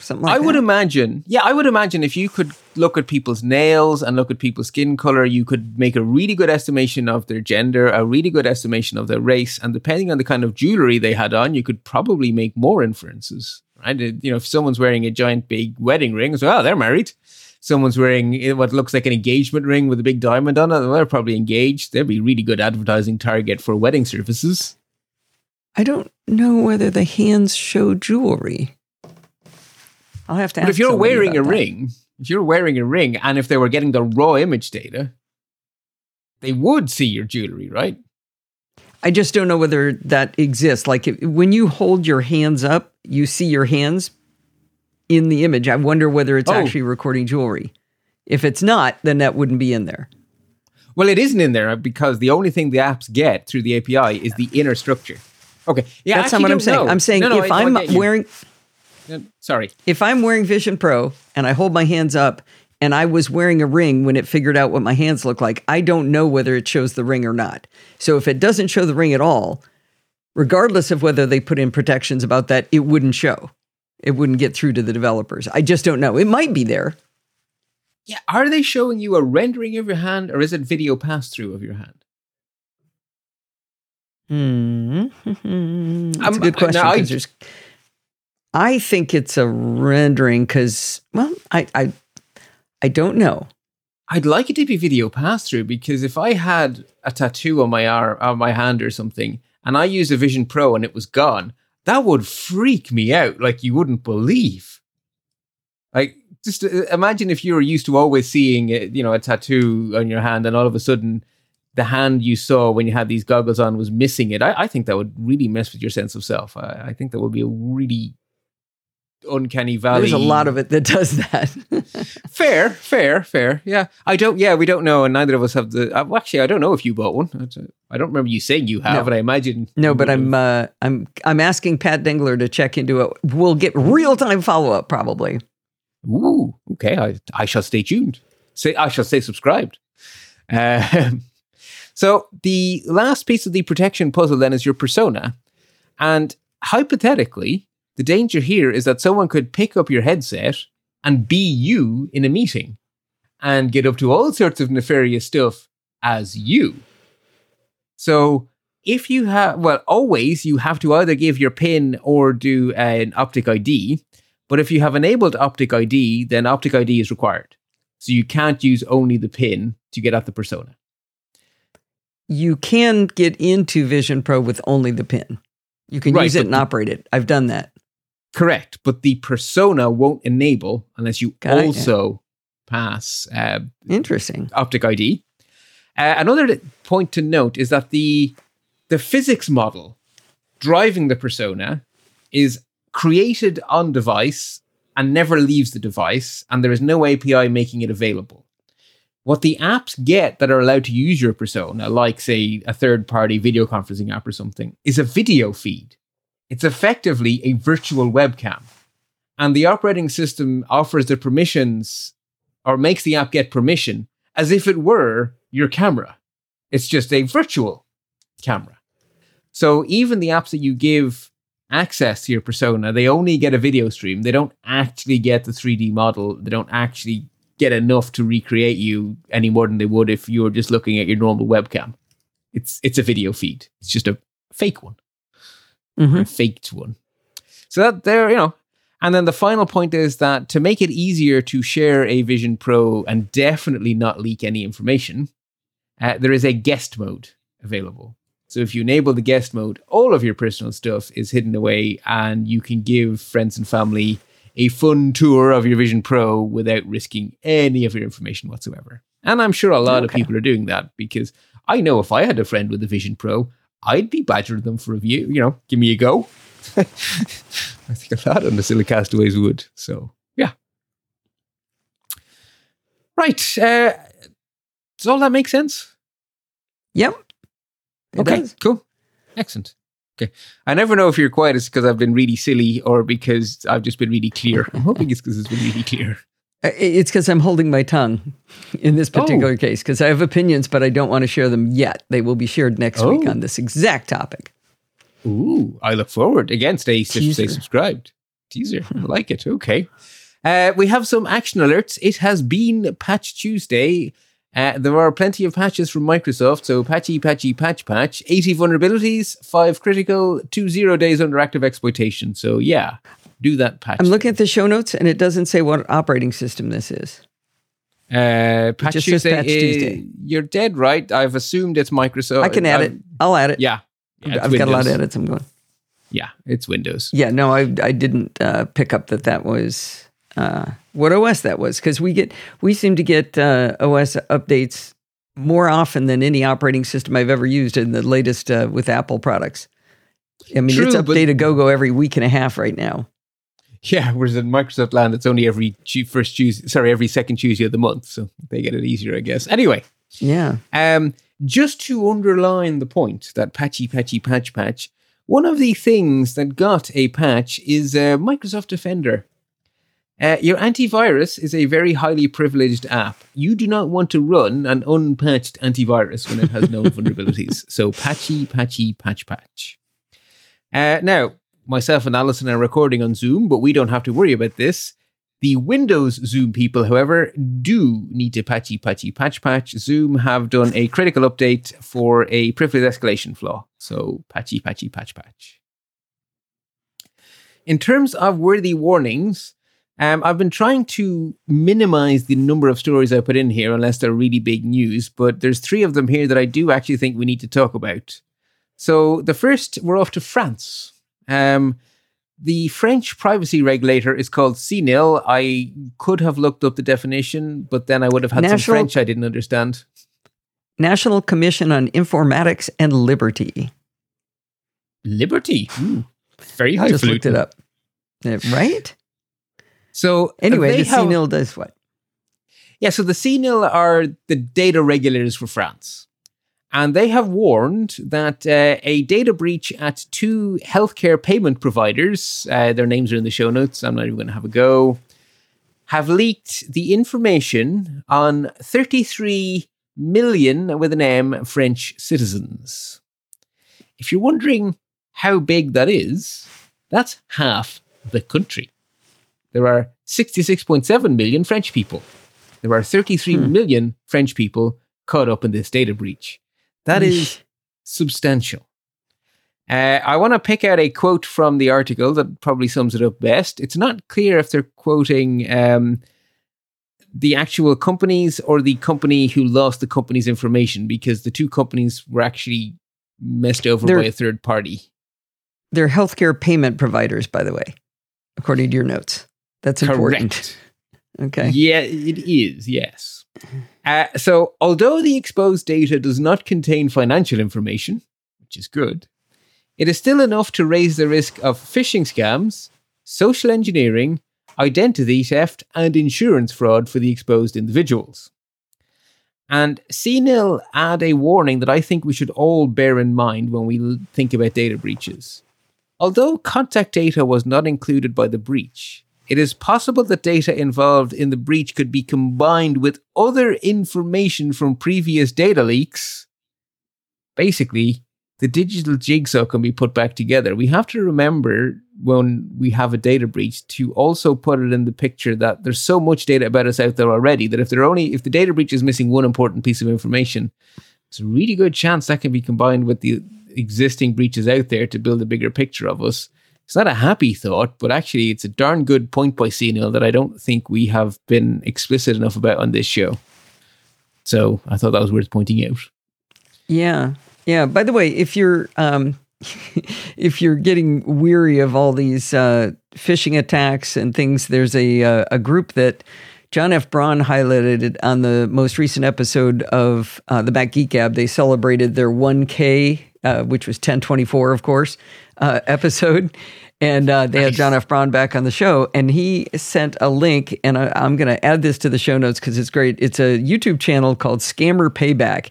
something like I that. would imagine, yeah, I would imagine if you could look at people's nails and look at people's skin color, you could make a really good estimation of their gender, a really good estimation of their race, and depending on the kind of jewelry they had on, you could probably make more inferences, right? You know, if someone's wearing a giant big wedding ring, so oh, they're married. Someone's wearing eh, what looks like an engagement ring with a big diamond on it, well, they're probably engaged. They'd be a really good advertising target for wedding services. I don't know whether the hands show jewelry. I'll have to. But if you're wearing a that. ring, if you're wearing a ring, and if they were getting the raw image data, they would see your jewelry, right? I just don't know whether that exists. Like if, when you hold your hands up, you see your hands in the image. I wonder whether it's Oh. actually recording jewelry. If it's not, then that wouldn't be in there. Well, it isn't in there because the only thing the apps get through the API is the inner structure. Okay, yeah, That's not what I'm saying. know. I'm saying No, no, if I'm wearing sorry, if I'm wearing Vision Pro and I hold my hands up and I was wearing a ring when it figured out what my hands look like, I don't know whether it shows the ring or not. So if it doesn't show the ring at all, regardless of whether they put in protections about that, it wouldn't show. It wouldn't get through to the developers. I just don't know. It might be there. yeah, are they showing you a rendering of your hand, or is it video pass through of your hand? Hmm. That's a Um, good uh, question. now I- there's- I think it's a rendering because, well, I, I, I don't know. I'd like it to be video pass through because if I had a tattoo on my arm, on my hand or something, and I used a Vision Pro and it was gone, that would freak me out like you wouldn't believe. Like, just uh, imagine if you were used to always seeing, uh, you know, a tattoo on your hand, and all of a sudden, the hand you saw when you had these goggles on was missing it. I, I think that would really mess with your sense of self. I, I think that would be a really uncanny valley. There's a lot of it that does that. Fair, fair, fair. Yeah, I don't. Yeah, we don't know, and neither of us have the. Uh, well, actually, I don't know if you bought one. I don't- remember you saying you have, No. but I imagine. no, but I'm, uh, I'm, I'm asking Pat Dengler to check into it. We'll get real time follow up probably. Ooh, okay. I I shall stay tuned. Say I shall stay subscribed. Um, so the last piece of the protection puzzle then is your persona, and hypothetically, the danger here is that someone could pick up your headset and be you in a meeting and get up to all sorts of nefarious stuff as you. So if you have, well, always you have to either give your PIN or do an Optic ID. But if you have enabled Optic ID, then Optic ID is required. So you can't use only the PIN to get at the persona. You can get into Vision Pro with only the pin. You can Right, use it and operate it. I've done that. Correct. But the persona won't enable unless you Got it, also pass uh, Interesting. Optic ID. Uh, another point to note is that the the physics model driving the persona is created on device and never leaves the device, and there is no API making it available. What the apps get that are allowed to use your persona, like say a third party video conferencing app or something, is a video feed. It's effectively a virtual webcam. And the operating system offers the permissions or makes the app get permission as if it were your camera. It's just a virtual camera. So even the apps that you give access to your persona, they only get a video stream. They don't actually get the 3D model. They don't actually get enough to recreate you any more than they would if you were just looking at your normal webcam. It's it's a video feed. It's just a fake one Mhm. a faked one. So that there, you know. And then the final point is that to make it easier to share a Vision Pro and definitely not leak any information, uh, there is a guest mode available. So if you enable the guest mode, all of your personal stuff is hidden away and you can give friends and family a fun tour of your Vision Pro without risking any of your information whatsoever. And I'm sure a lot of people are doing that because I know if I had a friend with a Vision Pro, I'd be badgering them for a view. You know, give me a go. I think a lot on the silly castaways would. So, yeah. Right. Uh, does all that make sense? Yep. Okay, cool. Excellent. Okay. I never know if you're quiet it's because I've been really silly or because I've just been really clear. I'm hoping it's because it's been really clear. It's because I'm holding my tongue in this Oh. particular case because I have opinions, but I don't want to share them yet. They will be shared next week Oh. on this exact topic. Ooh, I look forward. Again, stay, stay subscribed. Teaser. I like it. Okay. Uh, we have some action alerts. It has been Patch Tuesday. Uh, there are plenty of patches from Microsoft. So patchy, patchy, patch, patch. 80 vulnerabilities, 5 critical, 2 zero days under active exploitation. So yeah, do that patch. I'm looking at the show notes and it doesn't say what operating system this is. Uh, patch Tuesday. Patch is- Tuesday. You're dead right. I've assumed it's Microsoft. I can add it. I'm- I'll add it. Yeah. Yeah, I've got a lot of edits. I'm going. Yeah, it's Windows. Yeah, no, I I didn't uh, pick up that that was uh, what OS that was because we get we seem to get uh, OS updates more often than any operating system I've ever used in the latest uh, with Apple products. I mean, it's True, but- updated go go every week and a half right now. Yeah, whereas in Microsoft land, it's only every first Tuesday, sorry, every second Tuesday of the month, so they get it easier, I guess. Anyway, Yeah, um, just to underline the point that patchy, patchy, patch, patch, one of the things that got a patch is uh, Microsoft Defender. Uh, your antivirus is a very highly privileged app. You do not want to run an unpatched antivirus when it has known vulnerabilities. So patchy, patchy, patch, patch. Uh, now, myself and Allison are recording on Zoom, but we don't have to worry about this. The Windows Zoom people, however, do need to patchy, patchy, patch, patch. Zoom have done a critical update for a privilege escalation flaw. So patchy, patchy, patch, patch. In terms of worthy warnings, um, I've been trying to minimize the number of stories I put in here unless they're really big news, but there's three of them here that I do actually think we need to talk about. So the first, we're off to France. Um, the French privacy regulator is called CNIL. I could have looked up the definition, but then I would have had some French I didn't understand. National Commission on Informatics and Liberty. Liberty. Ooh, very high. I just looked it up. Right? So Anyway, the have- CNIL does what? Yeah, so the CNIL are the data regulators for France. And they have warned that uh, a data breach at two healthcare payment providers, uh, their names are in the show notes, I'm not even going to have a go, have leaked the information on 33 million, with an M, French citizens. If you're wondering how big that is, that's half the country. There are 66.7 million French people. There are thirty-three Hmm. million French people caught up in this data breach. That is substantial. Uh, I want to pick out a quote from the article that probably sums it up best. It's not clear if they're quoting um, the actual companies or the company who lost the company's information because the two companies were actually messed over They're- by a third party. They're healthcare payment providers, by the way, according to your notes. That's important. Correct. Okay. Yeah, it is, yes. Uh, so, although the exposed data does not contain financial information, which is good, it is still enough to raise the risk of phishing scams, social engineering, identity theft, and insurance fraud for the exposed individuals. And CNIL add a warning that I think we should all bear in mind when we think about data breaches. Although contact data was not included by the breach, it is possible that data involved in the breach could be combined with other information from previous data leaks. Basically, the digital jigsaw can be put back together. We have to remember when we have a data breach to also put it in the picture that there's so much data about us out there already that if only if the data breach is missing one important piece of information, it's a really good chance that can be combined with the existing breaches out there to build a bigger picture of us. It's not a happy thought, but actually, it's a darn good point by CNIL that I don't think we have been explicit enough about on this show. So I thought that was worth pointing out. Yeah. Yeah. By the way, if you're um, if you're getting weary of all these uh, phishing attacks and things, there's a uh, a group that John F. Braun highlighted on the most recent episode of uh, the Mac Geek Gab. They celebrated their 1K, uh, which was 1024, of course, uh, episode. And uh, they had John F. Braun back on the show, and he sent a link. And I, I'm going to add this to the show notes because it's great. It's a YouTube channel called Scammer Payback,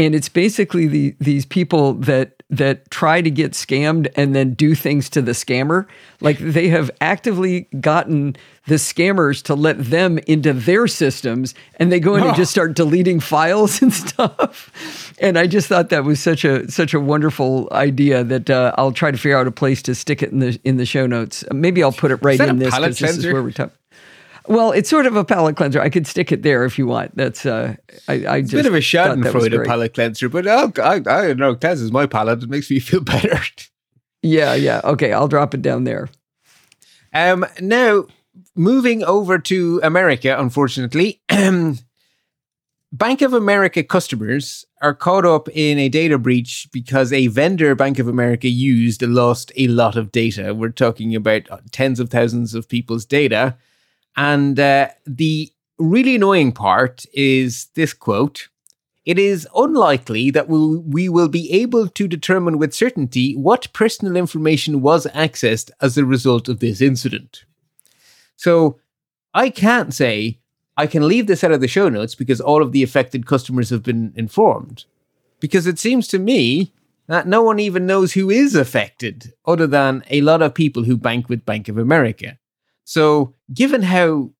and it's basically the these people that that try to get scammed and then do things to the scammer. Like they have actively gotten the scammers to let them into their systems, and they go in and Oh. just start deleting files and stuff. And I just thought that was such a such a wonderful idea that uh, I'll try to figure out a place to stick it in the in the show notes. Maybe I'll put it right in this because this is where we talk. Well, it's sort of a palate cleanser. I could stick it there if you want. That's uh, I, I It's just a bit of a thought that was Schadenfreude palate cleanser, but oh, I, I don't know. Cleanses my palate. It makes me feel better. Yeah, yeah. Okay, I'll drop it down there. Um, now, moving over to America, unfortunately, Bank of America customers are caught up in a data breach because a vendor Bank of America used lost a lot of data. We're talking about tens of thousands of people's data. And uh, the really annoying part is this quote It is unlikely that we'll, we will be able to determine with certainty what personal information was accessed as a result of this incident. So I can't say I can leave this out of the show notes because all of the affected customers have been informed. Because it seems to me that no one even knows who is affected, other than a lot of people who bank with Bank of America. So, given how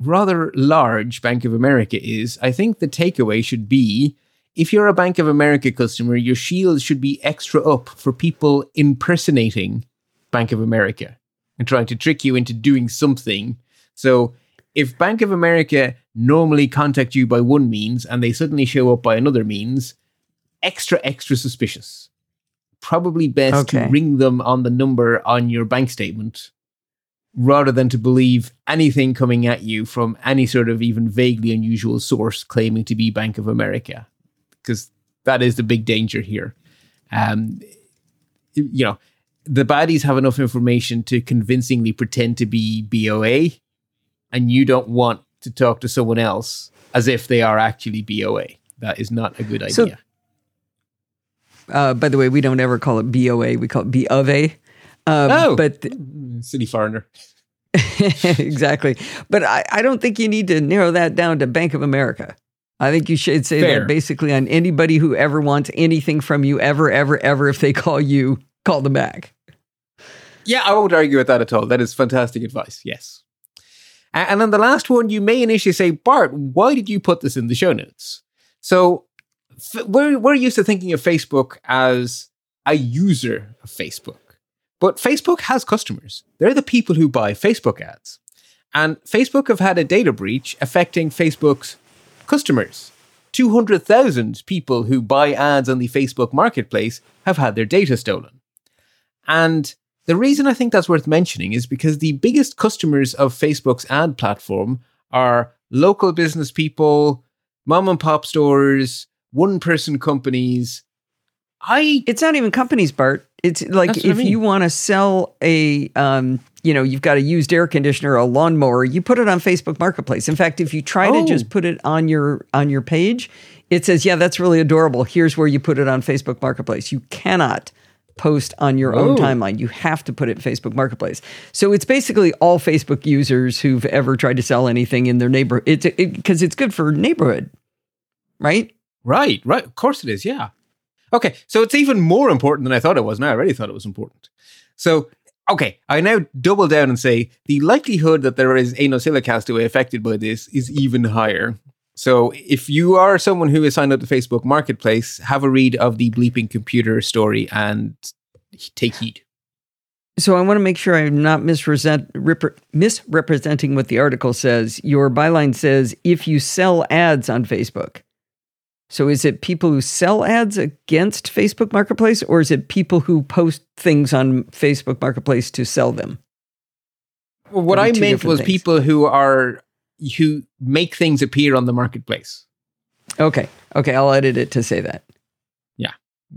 rather large Bank of America is, I think the takeaway should be if you're a Bank of America customer, your shields should be extra up for people impersonating Bank of America and trying to trick you into doing something. So, if Bank of America normally contact you by one means and they suddenly show up by another means, extra, extra suspicious. Probably best Okay. to ring them on the number on your bank statement rather than to believe anything coming at you from any sort of even vaguely unusual source claiming to be Bank of America. Because that is the big danger here. Um, you know, the baddies have enough information to convincingly pretend to be BOA, and you don't want to talk to someone else as if they are actually BOA. That is not a good idea. So- Uh, by the way, we don't ever call it BOA. We call it B of A. Um, Oh. But Silly foreigner. exactly. But I, I don't think you need to narrow that down to Bank of America. I think you should say Fair. that basically on anybody who ever wants anything from you, ever, ever, ever, if they call you, call them back. Yeah, I won't argue with that at all. That is fantastic advice. Yes. And then the last one, you may initially say, Bart, why did you put this in the show notes? So f- we're, we're used to thinking of Facebook as a user of Facebook. But Facebook has customers. They're the people who buy Facebook ads. And Facebook have had a data breach affecting Facebook's customers. 200,000 people who buy ads on the Facebook marketplace have had their data stolen. And the reason I think that's worth mentioning is because the biggest customers of Facebook's ad platform are local business people, mom and pop stores, one person companies. I It's not even companies, Bart. It's like what I if mean. you want to sell a, um, you know, you've got a used air conditioner, a lawnmower, you put it on Facebook Marketplace. In fact, if you try Oh. to just put it on your on your page, it says, "Yeah, that's really adorable. Here's where you put it on Facebook Marketplace." You cannot post on your own Oh. timeline. You have to put it in Facebook Marketplace. So it's basically all Facebook users who've ever tried to sell anything in their neighborhood. It's because it's good for neighborhood, right? Right, right. Of course it is. Yeah. Okay. So it's even more important than I thought it was. And I already thought it was important. So, okay. I now double down and say the likelihood that there is a NosillaCastaway affected by this is even higher. So if you are someone who is signed up to Facebook Marketplace, have a read of the bleeping computer story and take heed. So I want to make sure I'm not misrepresent, rep- misrepresenting what the article says. Your byline says if you sell ads on Facebook. So is it people who sell ads against Facebook Marketplace or is it people who post things on Facebook Marketplace to sell them? Well, what I meant was things. people who are who make things appear on the marketplace. Okay. Okay, I'll edit it to say that. Yeah.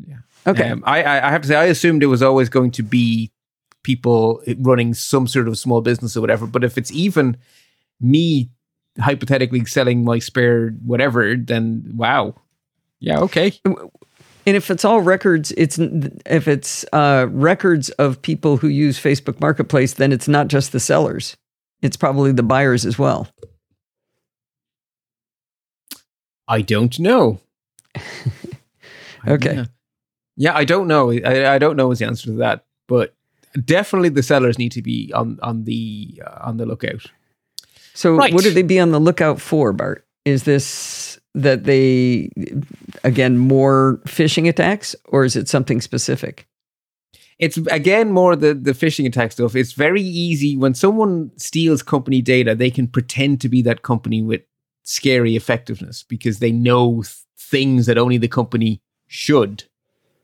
Yeah. Okay. Um, I, I I have to say, I assumed it was always going to be people running some sort of small business or whatever. But if it's even me hypothetically selling my spare whatever, then wow. Yeah, okay. And if it's all records, it's if it's uh, records of people who use Facebook Marketplace, then it's not just the sellers; it's probably the buyers as well. I don't know. Okay. Yeah. Yeah, I don't know. I, I don't know is the answer to that. But definitely the sellers need to be on on the uh, on the lookout. So, Right. what do they be on the lookout for, Bart? Is this that they, again, more phishing attacks, or is it something specific? it's again more the the phishing attack stuff. It's very easy when someone steals company data, they can pretend to be that company with scary effectiveness because they know th- things that only the company should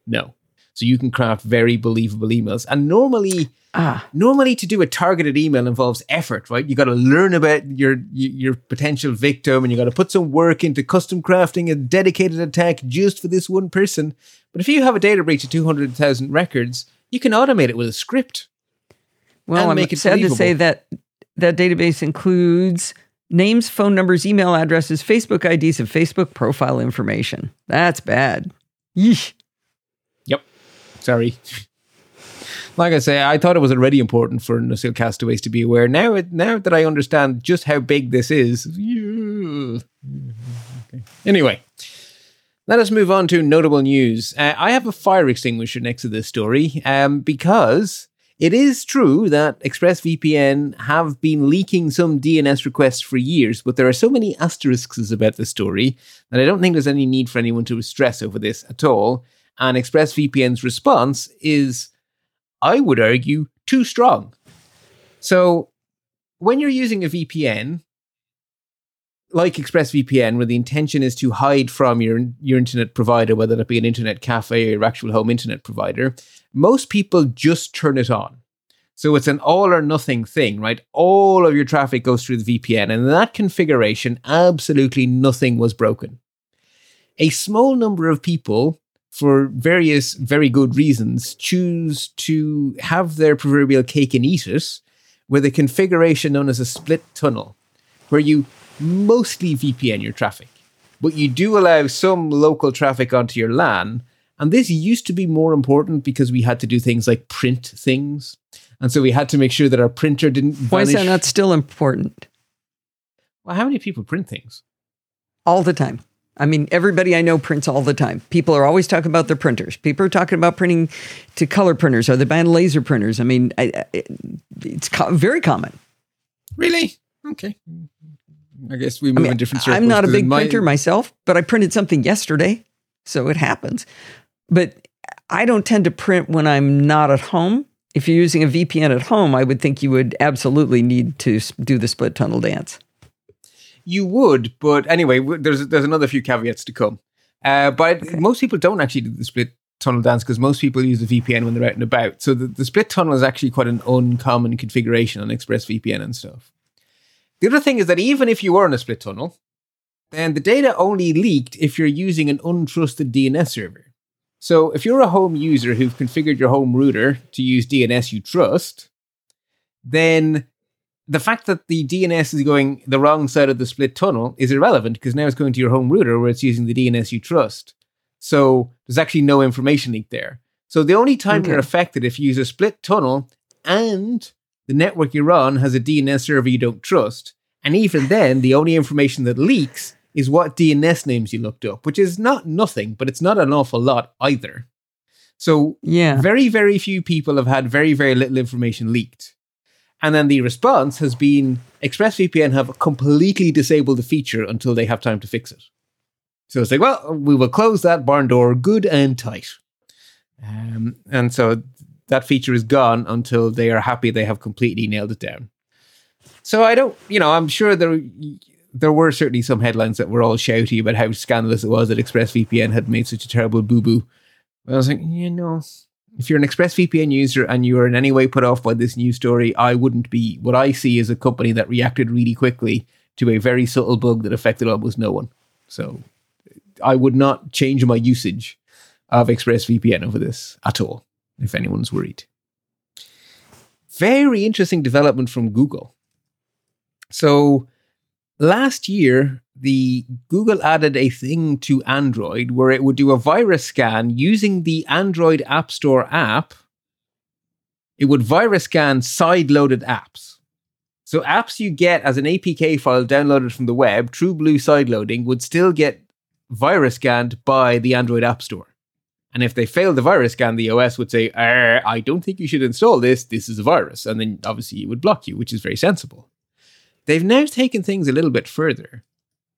know. So you can craft very believable emails. And normally, Ah, normally to do a targeted email involves effort, right? You got to learn about your your potential victim, and you got to put some work into custom crafting a dedicated attack just for this one person. But if you have a data breach of two hundred thousand records, you can automate it with a script. well, And I'm make it sad to say that that database includes names, phone numbers, email addresses, Facebook IDs, and Facebook profile information. That's bad. Yeesh. Sorry. Like I say, I thought it was already important for NosillaCastaways to be aware. Now, it, now that I understand just how big this is. Okay. anyway, let us move on to notable news. Uh, I have a fire extinguisher next to this story um, because it is true that ExpressVPN have been leaking some DNS requests for years, but there are so many asterisks about the story that I don't think there's any need for anyone to stress over this at all. And ExpressVPN's response is, I would argue, too strong. So when you're using a VPN, like ExpressVPN, where the intention is to hide from your, your internet provider, whether that be an internet cafe or your actual home internet provider, most people just turn it on. So it's an all or nothing thing, right? All of your traffic goes through the VPN. And in that configuration, absolutely nothing was broken. A small number of people for various very good reasons, choose to have their proverbial cake and eat it with a configuration known as a split tunnel, where you mostly VPN your traffic, but you do allow some local traffic onto your LAN. And this used to be more important because we had to do things like print things. And so we had to make sure that our printer didn't Why is that not still important? well, how many people print things? All the time. I mean, everybody I know prints all the time. People are always talking about their printers. People are talking about printing to color printers or they're buying laser printers. I mean, I, I, it's co- very common. Really? Okay. I guess we move I in different circles. I'm not a big my- printer myself, but I printed something yesterday, so it happens. But I don't tend to print when I'm not at home. if you're using a VPN at home, I would think you would absolutely need to do the split tunnel dance. You would, but anyway, there's there's another few caveats to come. Uh, but most people don't actually do the split tunnel dance because most people use the VPN when they're out and about. So the, the split tunnel is actually quite an uncommon configuration on ExpressVPN and stuff. The other thing is that even if you were on a split tunnel, then the data only leaked if you're using an untrusted DNS server. So if you're a home user who've configured your home router to use DNS you trust, then the fact that the DNS is going the wrong side of the split tunnel is irrelevant because now it's going to your home router where it's using the DNS you trust. So there's actually no information leak there. So the only time you're Okay. affected if you use a split tunnel and the network you're on has a DNS server you don't trust. And even then, the only information that leaks is what DNS names you looked up, which is not nothing, but it's not an awful lot either. So Yeah. very, very few people have had very, very little information leaked. And then the response has been ExpressVPN have completely disabled the feature until they have time to fix it. So it's like, well, we will close that barn door good and tight. Um, and so that feature is gone until they are happy they have completely nailed it down. So I don't, you know, I'm sure there there were certainly some headlines that were all shouty about how scandalous it was that ExpressVPN had made such a terrible boo boo. But I was like, you know, if you're an ExpressVPN user and you are in any way put off by this news story, I wouldn't be. What I see is a company that reacted really quickly to a very subtle bug that affected almost no one. So I would not change my usage of ExpressVPN over this at all, if anyone's worried. Very interesting development from Google. So last year, the Google added a thing to Android where it would do a virus scan using the Android App Store app. It would virus scan side-loaded apps. So apps you get as an APK file downloaded from the web, True Blue side loading, would still get virus scanned by the Android App Store. And if they failed the virus scan, the OS would say, "Er, I don't think you should install this. This is a virus. And then obviously it would block you, which is very sensible. They've now taken things a little bit further.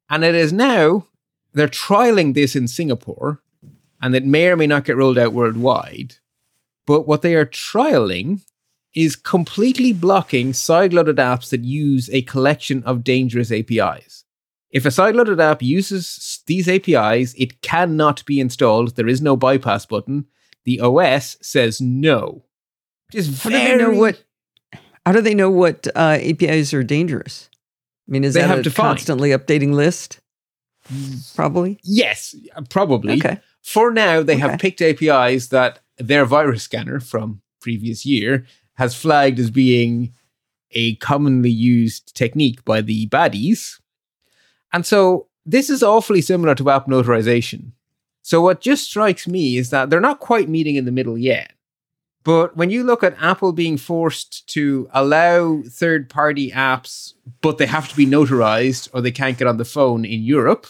And it is now, they're trialing this in Singapore, and it may or may not get rolled out worldwide. But what they are trialing is completely blocking sideloaded apps that use a collection of dangerous APIs. If a sideloaded app uses these APIs, it cannot be installed. There is no bypass button. The OS says no. Which is How do they know very- what? How do they know what uh, APIs are dangerous? I mean, is They that have a defined. constantly updating list? Probably. Yes, uh, probably. Okay. For now, they have picked APIs that their virus scanner from previous year has flagged as being a commonly used technique by the baddies. And so this is awfully similar to app notarization. So what just strikes me is that they're not quite meeting in the middle yet. But when you look at Apple being forced to allow third party apps, but they have to be notarized or they can't get on the phone in Europe,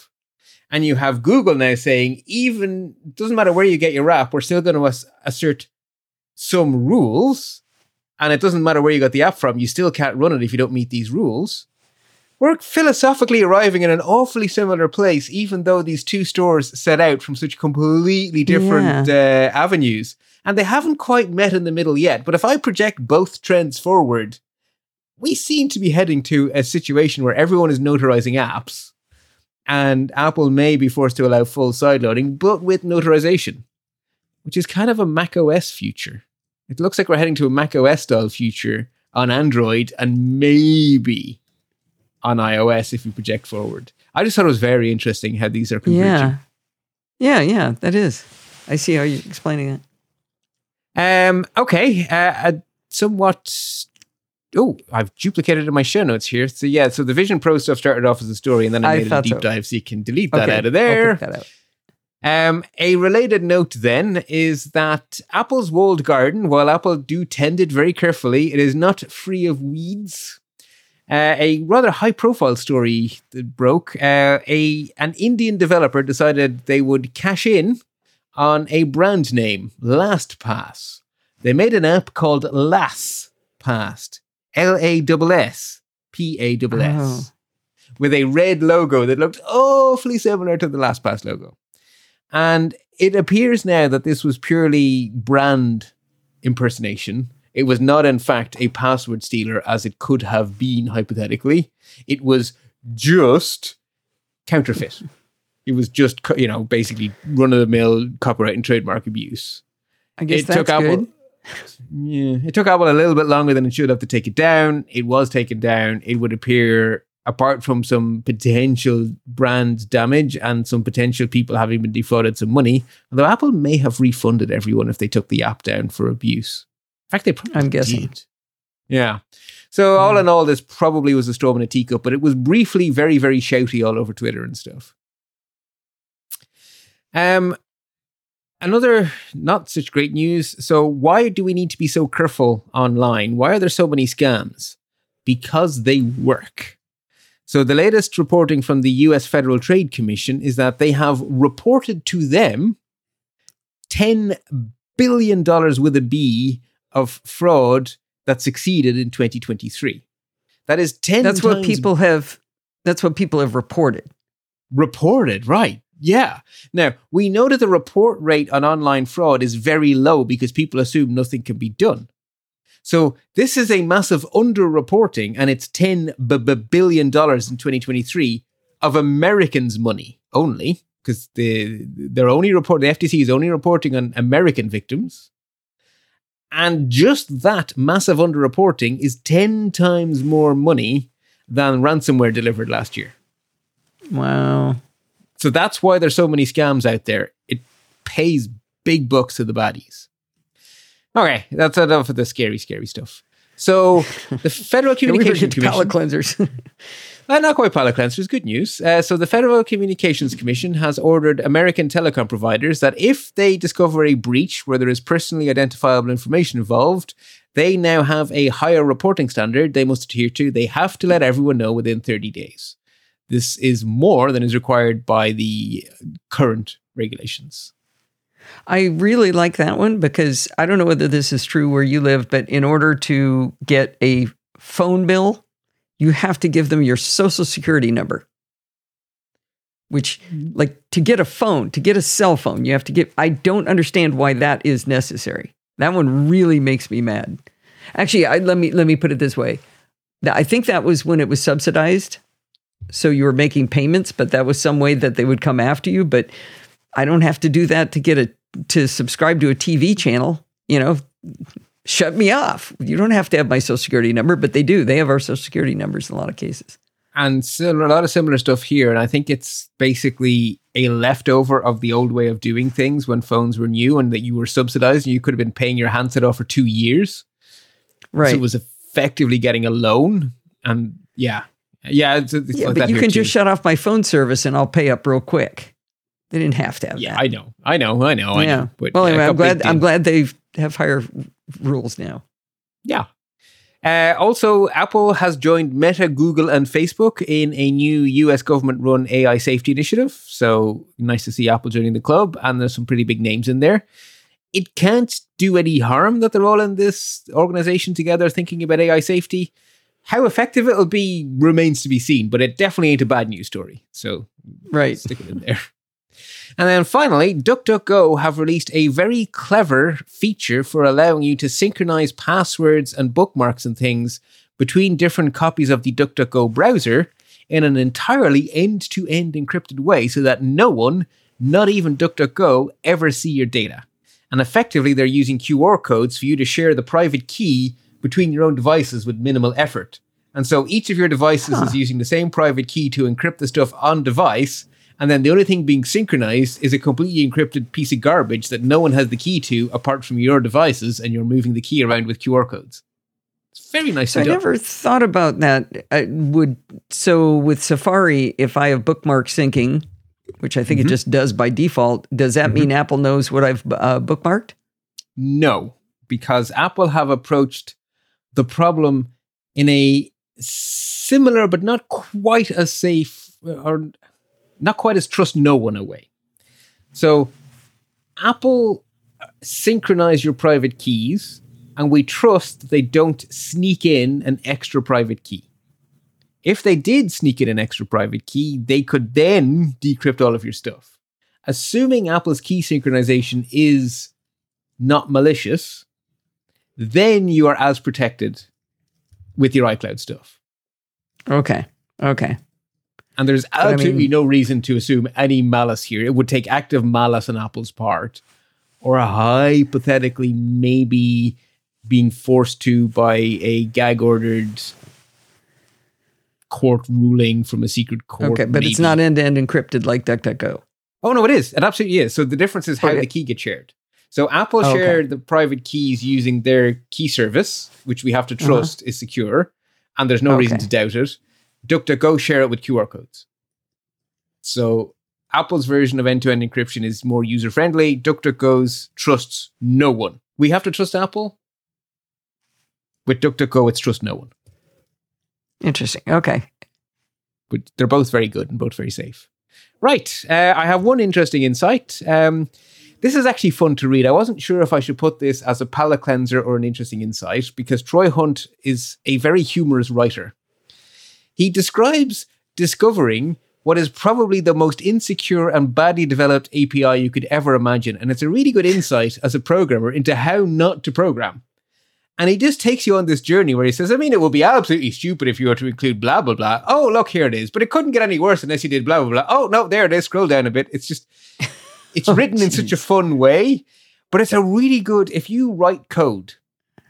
and you have Google now saying, even doesn't matter where you get your app, we're still going to ass- assert some rules, and it doesn't matter where you got the app from, you still can't run it if you don't meet these rules. We're philosophically arriving in an awfully similar place, even though these two stores set out from such completely different uh, avenues, and they haven't quite met in the middle yet. But if I project both trends forward, we seem to be heading to a situation where everyone is notarizing apps and Apple may be forced to allow full sideloading, but with notarization, which is kind of a Mac OS future. It looks like we're heading to a Mac OS style future on Android and maybe on iOS if we project forward. I just thought it was very interesting how these are converging. Yeah. Yeah, yeah, that is. I see how you're explaining it. Um, okay, uh, a somewhat. Oh, I've duplicated in my show notes here. So yeah, so the Vision Pro stuff started off as a story, and then I, I made a deep so. dive, so you can delete that Okay, out of there. out. Um, a related note then is that Apple's walled garden, while Apple do tend it very carefully, it is not free of weeds. Uh, a rather high-profile story that broke. Uh, a an Indian developer decided they would cash in on a brand name, LastPass. They made an app called LassPass, L A S S P A S S, oh. with a red logo that looked awfully similar to the LastPass logo. And it appears now that this was purely brand impersonation. It was not, in fact, a password stealer as it could have been hypothetically. It was just counterfeit. It was just, you know, basically run of the mill copyright and trademark abuse. I guess it that's took Apple. good. Yeah, it took Apple a little bit longer than it should have to take it down. It was taken down. It would appear, apart from some potential brand damage and some potential people having been defrauded some money, although Apple may have refunded everyone if they took the app down for abuse. In fact, they probably I'm guessing. did. Yeah. So all hmm. in all, this probably was a storm in a teacup, but it was briefly very, very shouty all over Twitter and stuff. Um, another not such great news. So why do we need to be so careful online? Why are there so many scams? Because they work. So the latest reporting from the US Federal Trade Commission is that they have reported to them 10 billion dollars with a B of fraud that succeeded in 2023. That is 10 That's what people have. That's what people have reported. reported, right? Yeah. Now, we know that the report rate on online fraud is very low because people assume nothing can be done. So, this is a massive underreporting, and it's $10 b- b- billion in 2023 of Americans' money only, because the, they're only report, the FTC is only reporting on American victims. And just that massive underreporting is 10 times more money than ransomware delivered last year. Wow. So that's why there's so many scams out there. It pays big bucks to the baddies. Okay, that's enough of the scary, scary stuff. So the Federal Yeah, we better Communications get to palate Commission, cleansers. uh, not quite palate cleansers, good news. Uh, so the Federal Communications Commission has ordered American telecom providers that if they discover a breach where there is personally identifiable information involved, they now have a higher reporting standard they must adhere to. They have to let everyone know within 30 days. This is more than is required by the current regulations. I really like that one because I don't know whether this is true where you live, but in order to get a phone bill, you have to give them your social security number. Which, like, to get a phone, to get a cell phone, you have to give. I don't understand why that is necessary. That one really makes me mad. Actually, I, let me let me put it this way. I think that was when it was subsidized, so you were making payments, but that was some way that they would come after you. But I don't have to do that to get a to subscribe to a TV channel. You know, shut me off. You don't have to have my social security number, but they do. They have our social security numbers in a lot of cases. And a lot of similar stuff here. And I think it's basically a leftover of the old way of doing things when phones were new and that you were subsidized and you could have been paying your handset off for two years. Right. So it was effectively getting a loan. And yeah. Yeah. It's, it's yeah, like but that you can too. just shut off my phone service and I'll pay up real quick. They didn't have to have Yeah, that. I know. I know. I know. I yeah. know. But well, anyway, I'm glad. I'm glad they have higher rules now. Yeah. Uh, also, Apple has joined Meta, Google, and Facebook in a new US government run AI safety initiative. So nice to see Apple joining the club, and there's some pretty big names in there. It can't do any harm that they're all in this organization together thinking about AI safety. How effective it'll be remains to be seen, but it definitely ain't a bad news story. So Right. stick it in there. And then finally, DuckDuckGo have released a very clever feature for allowing you to synchronize passwords and bookmarks and things between different copies of the DuckDuckGo browser in an entirely end to end encrypted way so that no one, not even DuckDuckGo, ever see your data. And effectively, they're using QR codes for you to share the private key between your own devices with minimal effort. And so each of your devices is using the same private key to encrypt the stuff on device. And then the only thing being synchronized is a completely encrypted piece of garbage that no one has the key to apart from your devices, and you're moving the key around with QR codes. It's very nice So I never thought about that. I would so with Safari, if I have bookmark syncing, which I think Mm-hmm. it just does by default, does that mean Apple knows what I've uh, bookmarked? No, because Apple have approached the problem in a similar but not quite as safe or not quite as trust no one away. So Apple uh, synchronize your private keys and we trust they don't sneak in an extra private key. If they did sneak in an extra private key, they could then decrypt all of your stuff. Assuming Apple's key synchronization is not malicious, then you are as protected with your iCloud stuff. Okay. Okay. And there's I absolutely mean- no reason to assume any malice here. It would take active malice on Apple's part, or hypothetically, maybe being forced to by a gag ordered court ruling from a secret court. Okay. But it's not end to end encrypted like DuckDuckGo. Oh no, it is. It absolutely is. So the difference is how Okay. the key gets shared. So Apple Okay. shared the private keys using their key service, which we have to trust is secure, and there's no reason Uh-huh. To doubt it. DuckDuckGo share it with QR codes. So Apple's version of end-to-end encryption is more user-friendly. DuckDuckGo's trusts no one. We have to trust Apple. With DuckDuckGo, it's trust no one. Interesting. Okay. but they're both very good and both very safe. Right. Uh, I have one interesting insight. Um, this is actually fun to read. I wasn't sure if I should put this as a palate cleanser or an interesting insight because Troy Hunt is a very humorous writer. He describes discovering what is probably the most insecure and badly developed API you could ever imagine. And it's a really good insight as a programmer into how not to program. And he just takes you on this journey where he says, I mean, it would be absolutely stupid if you were to include blah, blah, blah. Oh, look, here it is. But it couldn't get any worse unless you did blah, blah, blah. Oh, no, there it is. Scroll down a bit. It's just, it's Oh, written in such a fun way, but it's a really good, if you write code,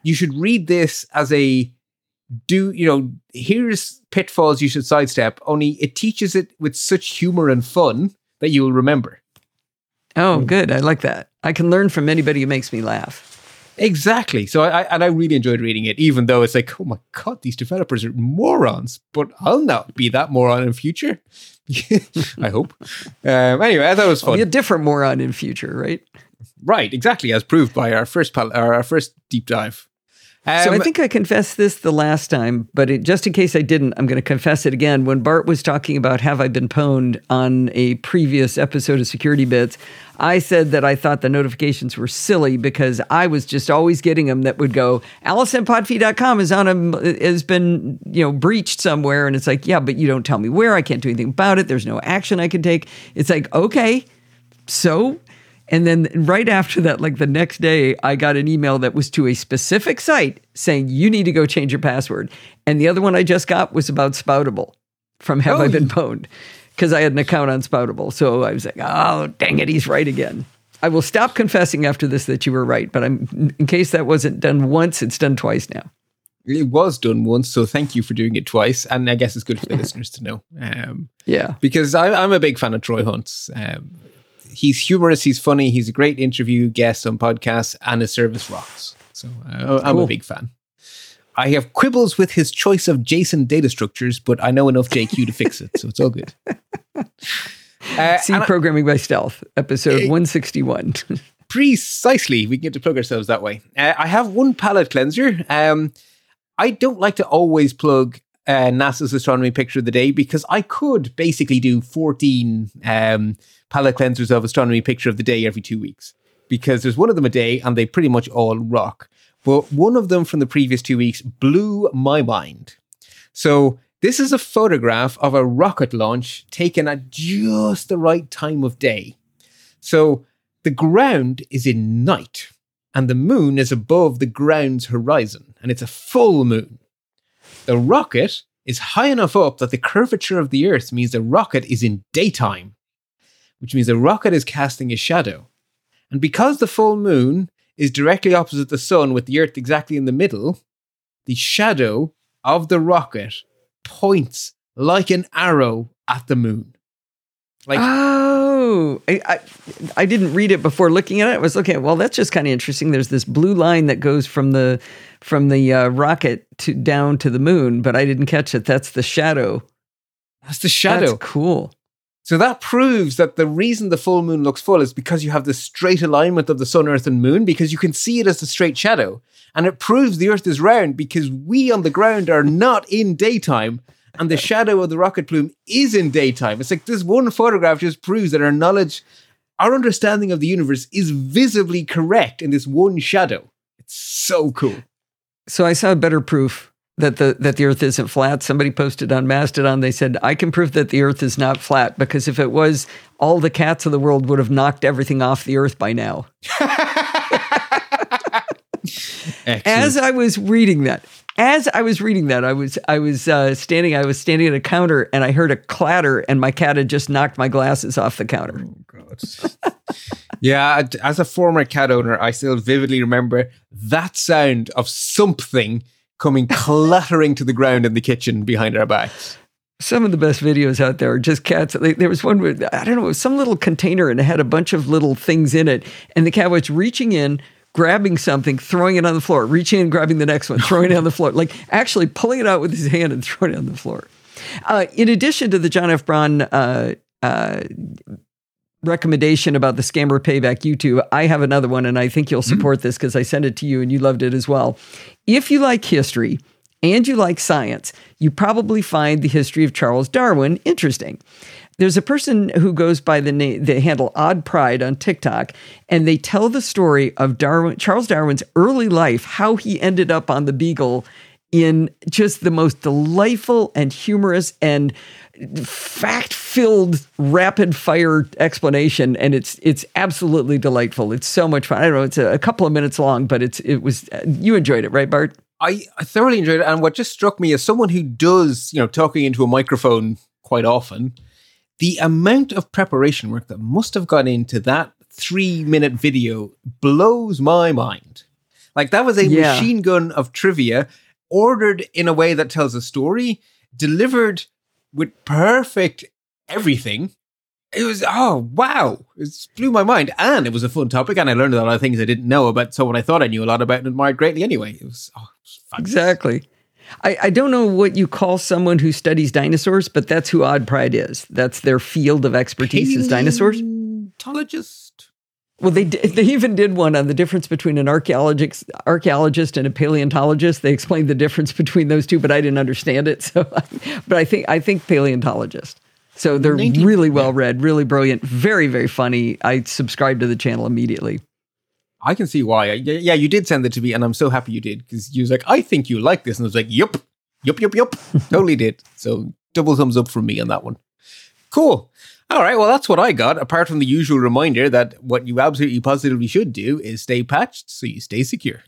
you should read this as a do, you know, here's pitfalls you should sidestep, only it teaches it with such humor and fun that you will remember. Oh, Hmm. good. I like that. I can learn from anybody who makes me laugh. Exactly. So I, I and I really enjoyed reading it, even though it's like, oh my god, these developers are morons. But I'll not be that moron in future. I hope. Um, anyway, I thought it was I'll fun. be a different moron in future, right? Right, exactly, as proved by our first pal- our first deep dive. So I Um, think I confessed this the last time, but it, just in case I didn't, I'm going to confess it again. When Bart was talking about Have I Been Pwned on a previous episode of Security Bits, I said that I thought the notifications were silly because I was just always getting them that would go, AllisonPodfeet.com is on a, has been, you know, breached somewhere. And it's like, yeah, but you don't tell me where. I can't do anything about it. There's no action I can take. It's like, okay, so and then right after that like the next day i got an email that was to a specific site saying you need to go change your password and the other one i just got was about Spoutible from have Oh, i been pwned because i had an account on Spoutible so i was like oh dang it he's right again i will stop confessing after this that you were right but i'm in case that wasn't done once it's done twice now it was done once, so thank you for doing it twice. And I guess it's good for the listeners to know. Um, yeah because I, I'm a big fan of Troy Hunt's. Um, he's humorous, he's funny, he's a great interview guest on podcasts, and his service rocks. So uh, I'm a big fan. I have quibbles with his choice of JSON data structures, but I know enough JQ to fix it, so it's all good. Uh, c and I- programming by stealth episode Eh. 161 precisely, we can get to plug ourselves that way. Uh, I have one palate cleanser. Um, I don't like to always plug uh, NASA's astronomy picture of the day because I could basically do 14 um, palate cleansers of astronomy picture of the day every two weeks because there's one of them a day and they pretty much all rock. But one of them from the previous two weeks blew my mind. So this is a photograph of a rocket launch taken at just the right time of day. So the ground is in night and the moon is above the ground's horizon and it's a full moon. The rocket is high enough up that the curvature of the earth means the rocket is in daytime, which means the rocket is casting a shadow. And because the full moon is directly opposite the sun with the earth exactly in the middle, the shadow of the rocket points like an arrow at the moon. Like oh, I, I, I didn't read it before looking at it. I was looking at well, that's just kind of interesting. There's this blue line that goes from the from the uh, rocket to down to the moon, but I didn't catch it. That's the shadow. that's the shadow. That's cool. So that proves that the reason the full moon looks full is because you have the straight alignment of the sun, earth, and moon, because you can see it as a straight shadow. And it proves the earth is round because we on the ground are not in daytime and the shadow of the rocket plume is in daytime. It's like this one photograph just proves that our knowledge, our understanding of the universe is visibly correct in this one shadow. It's so cool. So I saw a better proof that the that the Earth isn't flat. Somebody posted on Mastodon. They said I can prove that the Earth is not flat because if it was, all the cats of the world would have knocked everything off the Earth by now. As I was reading that, as I was reading that, I was I was uh, standing I was standing at a counter and I heard a clatter and my cat had just knocked my glasses off the counter. God. yeah, as a former cat owner, I still vividly remember that sound of something coming clattering to the ground in the kitchen behind our backs. Some of the best videos out there are just cats. There was one with, I don't know, some little container and it had a bunch of little things in it. And the cat was reaching in, grabbing something, throwing it on the floor, reaching in, grabbing the next one, throwing it on the floor, like actually pulling it out with his hand and throwing it on the floor. Uh, in addition to the John F. Braun uh, uh, recommendation about the scammer payback YouTube, I have another one, and I think you'll support mm-hmm. this because I sent it to you and you loved it as well. If you like history and you like science, you probably find the history of Charles Darwin interesting. There's a person who goes by the name, the handle Odd Pride on TikTok, and they tell the story of Darwin, Charles Darwin's early life, how he ended up on the Beagle in just the most delightful and humorous and fact filled rapid fire explanation and it's it's absolutely delightful. It's so much fun. I don't know it's a, a, couple of minutes long but it's it was uh, you enjoyed it right bart? I, I thoroughly enjoyed it and what just struck me as someone who does you know talking into a microphone quite often the amount of preparation work that must have gone into that three minute video blows my mind like that was a yeah. machine gun of trivia ordered in a way that tells a story delivered with perfect everything. It was oh wow, it blew my mind, and it was a fun topic, and I learned a lot of things I didn't know about someone I thought I knew a lot about and admired greatly. Anyway, it was, oh, it was exactly. I, I don't know what you call someone who studies dinosaurs, but that's who Odd Pride is. That's their field of expertise is dinosaurs. Paleontologist. Well, they they even did one on the difference between an archaeologist archaeologist and a paleontologist. They explained the difference between those two, but I didn't understand it. So, but I think I think paleontologist. So they're 19, really well read, really brilliant, very very funny. I subscribed to the channel immediately. I can see why. Yeah, you did send it to me, and I'm so happy you did because you was like, "I think you like this," and I was like, "Yup, yup, yup, yup." totally did. So double thumbs up from me on that one. Cool. All right, well, that's what I got, apart from the usual reminder that what you absolutely positively should do is stay patched so you stay secure.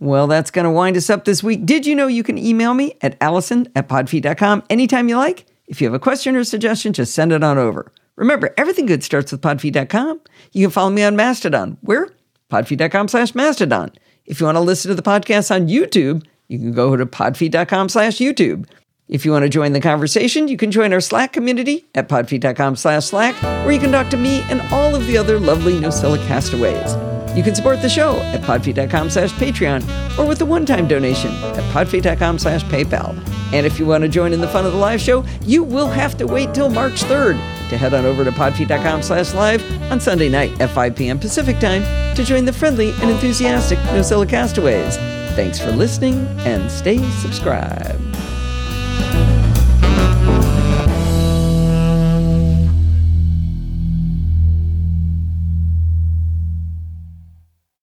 Well, that's going to wind us up this week. Did you know you can email me at allison at podfeet.com anytime you like? If you have a question or suggestion, just send it on over. Remember, everything good starts with podfeet.com. You can follow me on Mastodon. Where? podfeet.com slash mastodon. If you want to listen to the podcast on YouTube, you can go to podfeet.com slash YouTube. If you want to join the conversation, you can join our Slack community at podfeet.com slash Slack, where you can talk to me and all of the other lovely NosillaCastaways. castaways. You can support the show at podfeet.com slash Patreon or with a one-time donation at podfeet.com slash PayPal. And if you want to join in the fun of the live show, you will have to wait till March 3rd to head on over to podfeet.com slash live on Sunday night at 5 p.m. Pacific time to join the friendly and enthusiastic NosillaCastaways. Castaways. Thanks for listening and stay subscribed.